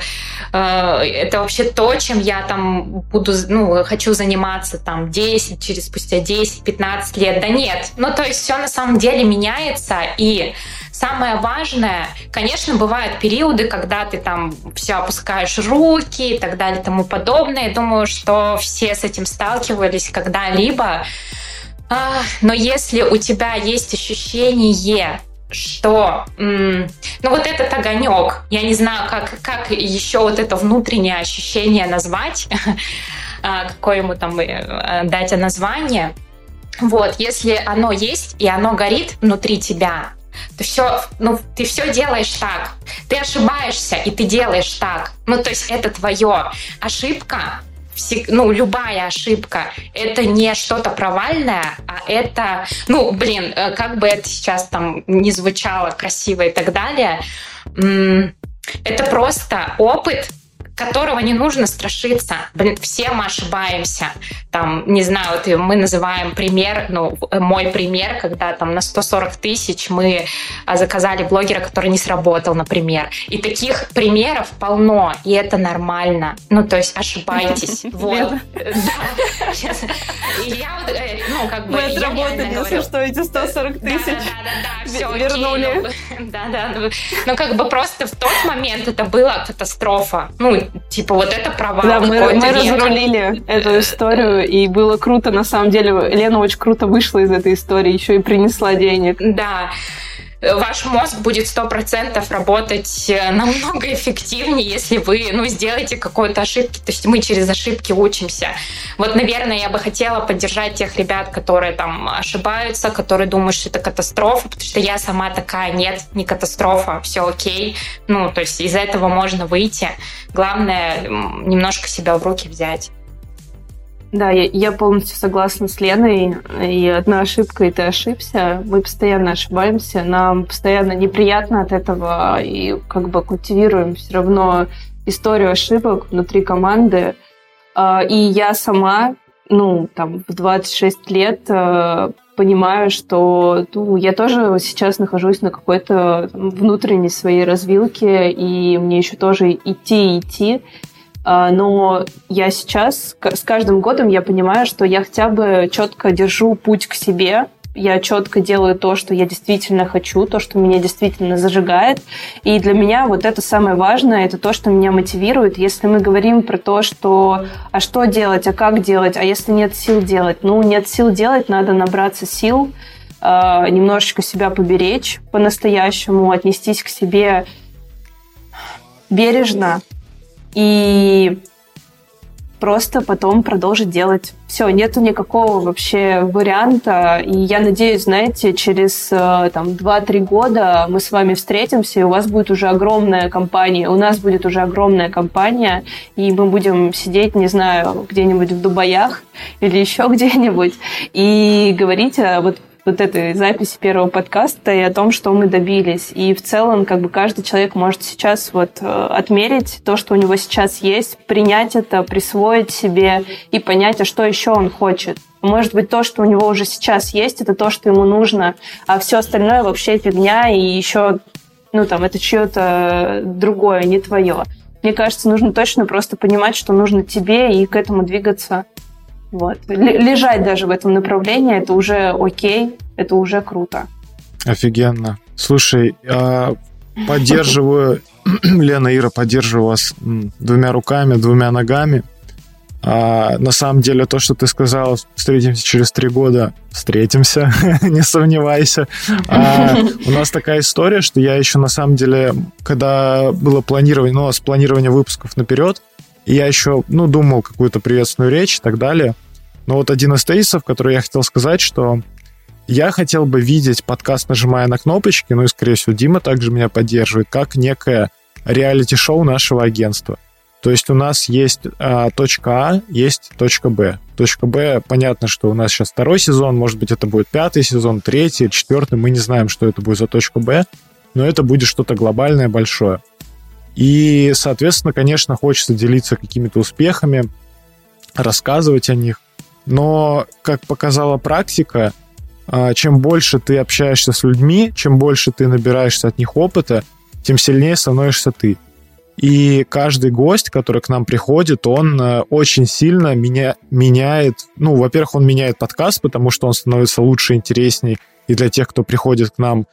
это вообще то, чем я там буду, ну, хочу заниматься там 10, через спустя 10-15 лет. Да нет, ну то есть все на самом деле меняется, и Самое важное, конечно, бывают периоды, когда ты там все опускаешь руки и так далее и тому подобное. Думаю, что все с этим сталкивались когда-либо. А, но если у тебя есть ощущение, что ну вот этот огонек, я не знаю, как, как еще вот это внутреннее ощущение назвать, а, какое ему там э, дать название. Вот, если оно есть и оно горит внутри тебя, ты все, ну, ты все делаешь так. Ты ошибаешься, и ты делаешь так. Ну, то есть это твое. Ошибка ну, любая ошибка, это не что-то провальное, а это, ну, блин, э, как бы это сейчас там не звучало красиво и так далее, это просто опыт, которого не нужно страшиться. Блин, все мы ошибаемся. Там, не знаю, вот мы называем пример, ну, мой пример, когда там на 140 тысяч мы а, заказали блогера, который не сработал, например. И таких примеров полно, и это нормально. Ну, то есть ошибайтесь. Вот. Я вот, э, ну, как бы... Мы отработали, если что, эти 140 тысяч Да-да-да, все вернули. Да-да. Ну, как бы просто в тот момент это была катастрофа. Ну, типа вот это провал Да, мы, мы разрулили эту историю, и было круто, на самом деле. Лена очень круто вышла из этой истории, еще и принесла денег. Да ваш мозг будет сто процентов работать э, намного эффективнее, если вы ну, сделаете какую-то ошибку. То есть мы через ошибки учимся. Вот, наверное, я бы хотела поддержать тех ребят, которые там ошибаются, которые думают, что это катастрофа, потому что я сама такая, нет, не катастрофа, все окей. Ну, то есть из этого можно выйти. Главное немножко себя в руки взять. Да, я, я полностью согласна с Леной. И одна ошибка, и ты ошибся. Мы постоянно ошибаемся, нам постоянно неприятно от этого, и как бы культивируем все равно историю ошибок внутри команды. А, и я сама, ну, там, в 26 лет э, понимаю, что ну, я тоже сейчас нахожусь на какой-то внутренней своей развилке, и мне еще тоже идти идти. А, но я сейчас, с каждым годом я понимаю, что я хотя бы четко держу путь к себе, я четко делаю то, что я действительно хочу, то, что меня действительно зажигает. И для меня вот это самое важное, это то, что меня мотивирует. Если мы говорим про то, что а что делать, а как делать, а если нет сил делать, ну, нет сил делать, надо набраться сил, э, немножечко себя поберечь по-настоящему, отнестись к себе бережно, и просто потом продолжить делать. Все, нету никакого вообще варианта. И я надеюсь, знаете, через э, там 2-3 года мы с вами встретимся, и у вас будет уже огромная компания, у нас будет уже огромная компания, и мы будем сидеть, не знаю, где-нибудь в Дубаях или еще где-нибудь, и говорить вот вот этой записи первого подкаста и о том, что мы добились. И в целом, как бы каждый человек может сейчас вот э, отмерить то, что у него сейчас есть, принять это, присвоить себе и понять, а что еще он хочет. Может быть, то, что у него уже сейчас есть, это то, что ему нужно, а все остальное вообще фигня, и еще, ну, там, это чье-то другое, не твое. Мне кажется, нужно точно просто понимать, что нужно тебе, и к этому двигаться вот. Лежать даже в этом направлении, это уже окей, это уже круто. Офигенно. Слушай, а, поддерживаю, Лена, Ира, поддерживаю вас двумя руками, двумя ногами. А, на самом деле, то, что ты сказала, встретимся через три года, встретимся, не сомневайся. А, у нас такая история, что я еще, на самом деле, когда было планирование, ну, с планирования выпусков наперед, я еще, ну, думал какую-то приветственную речь и так далее. Но вот один из тезисов, который я хотел сказать, что я хотел бы видеть подкаст, нажимая на кнопочки, ну и, скорее всего, Дима также меня поддерживает, как некое реалити-шоу нашего агентства. То есть у нас есть а, точка А, есть точка Б. Точка Б, понятно, что у нас сейчас второй сезон, может быть, это будет пятый сезон, третий, четвертый, мы не знаем, что это будет за точка Б, но это будет что-то глобальное, большое. И, соответственно, конечно, хочется делиться какими-то успехами, рассказывать о них. Но, как показала практика, а, чем больше ты общаешься с людьми, чем больше ты набираешься от них опыта, тем сильнее становишься ты. И каждый гость, который к нам приходит, он э, очень сильно меня, меняет... Ну, во-первых, он меняет подкаст, потому что он становится лучше, интересней. И для тех, кто приходит к нам,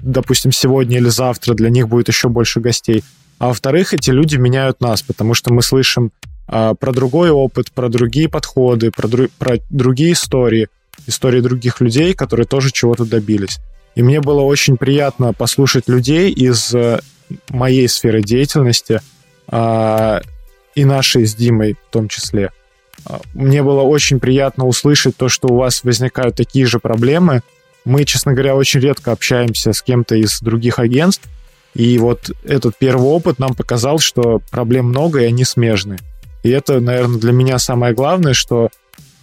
допустим, сегодня или завтра, для них будет еще больше гостей. А во-вторых, эти люди меняют нас, потому что мы слышим про другой опыт, про другие подходы, про, дру, про другие истории, истории других людей, которые тоже чего-то добились. И мне было очень приятно послушать людей из э, моей сферы деятельности а, и нашей с Димой в том числе. А, мне было очень приятно услышать то, что у вас возникают такие же проблемы. Мы, честно говоря, очень редко общаемся с кем-то из других агентств, и вот этот первый опыт нам показал, что проблем много, и они смежны. И это, наверное, для меня самое главное, что,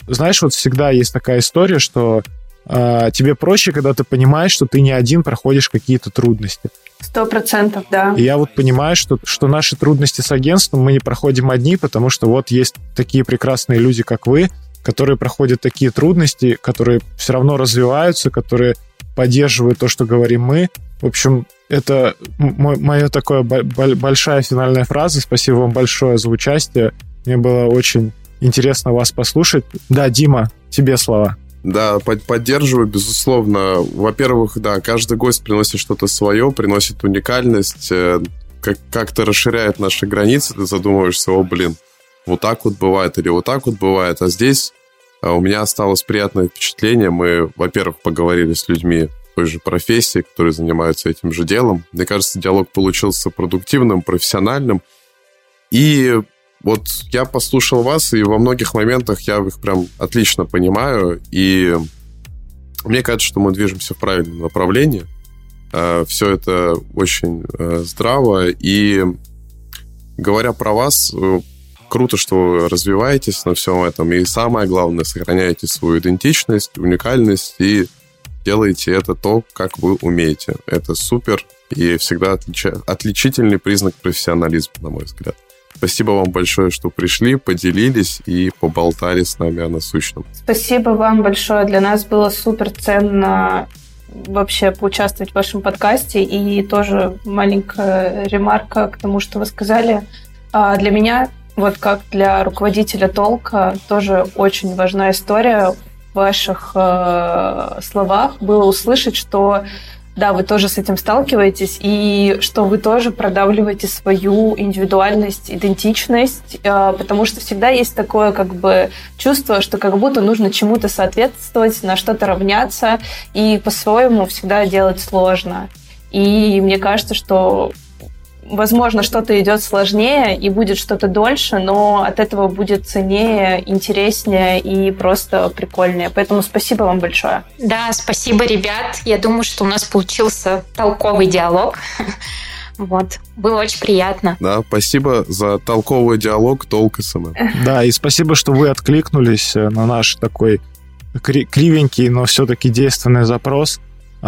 знаешь, вот всегда есть такая история, что э, тебе проще, когда ты понимаешь, что ты не один проходишь какие-то трудности. Сто процентов, да. И я вот понимаю, что, что наши трудности с агентством мы не проходим одни, потому что вот есть такие прекрасные люди, как вы, которые проходят такие трудности, которые все равно развиваются, которые поддерживают то, что говорим мы. В общем, это моя такая большая финальная фраза. Спасибо вам большое за участие. Мне было очень интересно вас послушать. Да, Дима, тебе слова. Да, поддерживаю, безусловно. Во-первых, да, каждый гость приносит что-то свое, приносит уникальность, э, как- как-то расширяет наши границы, ты задумываешься, о, блин, вот так вот бывает или вот так вот бывает. А здесь а, у меня осталось приятное впечатление. Мы, во-первых, поговорили с людьми той же профессии, которые занимаются этим же делом. Мне кажется, диалог получился продуктивным, профессиональным. И вот я послушал вас, и во многих моментах я их прям отлично понимаю. И мне кажется, что мы движемся в правильном направлении. А, Все это очень э, здраво. И говоря про вас, э, круто, что вы развиваетесь на всем этом. И самое главное, сохраняете свою идентичность, уникальность и делаете это то, как вы умеете. Это супер и всегда отлича... отличительный признак профессионализма, на мой взгляд. Спасибо вам большое, что пришли, поделились и поболтали с нами о насущном. Спасибо вам большое. Для нас было супер ценно вообще поучаствовать в вашем подкасте. И тоже маленькая ремарка к тому, что вы сказали. А, для меня вот как для руководителя толка тоже очень важна история в ваших э, словах было услышать, что да, вы тоже с этим сталкиваетесь, и что вы тоже продавливаете свою индивидуальность, идентичность, э, потому что всегда есть такое как бы чувство, что как будто нужно чему-то соответствовать, на что-то равняться, и по-своему всегда делать сложно. И мне кажется, что возможно, что-то идет сложнее и будет что-то дольше, но от этого будет ценнее, интереснее и просто прикольнее. Поэтому спасибо вам большое. Да, спасибо, ребят. Я думаю, что у нас получился толковый диалог. Вот, было очень приятно. Да, спасибо за толковый диалог, Толк SMM. Да, и спасибо, что вы откликнулись на наш такой кривенький, но все-таки действенный запрос.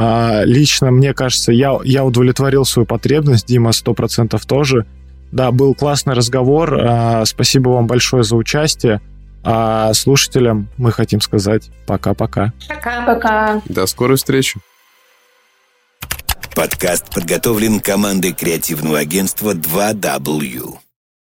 А, лично, мне кажется, я, я удовлетворил свою потребность, Дима сто процентов тоже. Да, был классный разговор. А, спасибо вам большое за участие. А слушателям мы хотим сказать пока-пока. Пока. Пока. До скорой встречи. Подкаст подготовлен командой креативного агентства 2W.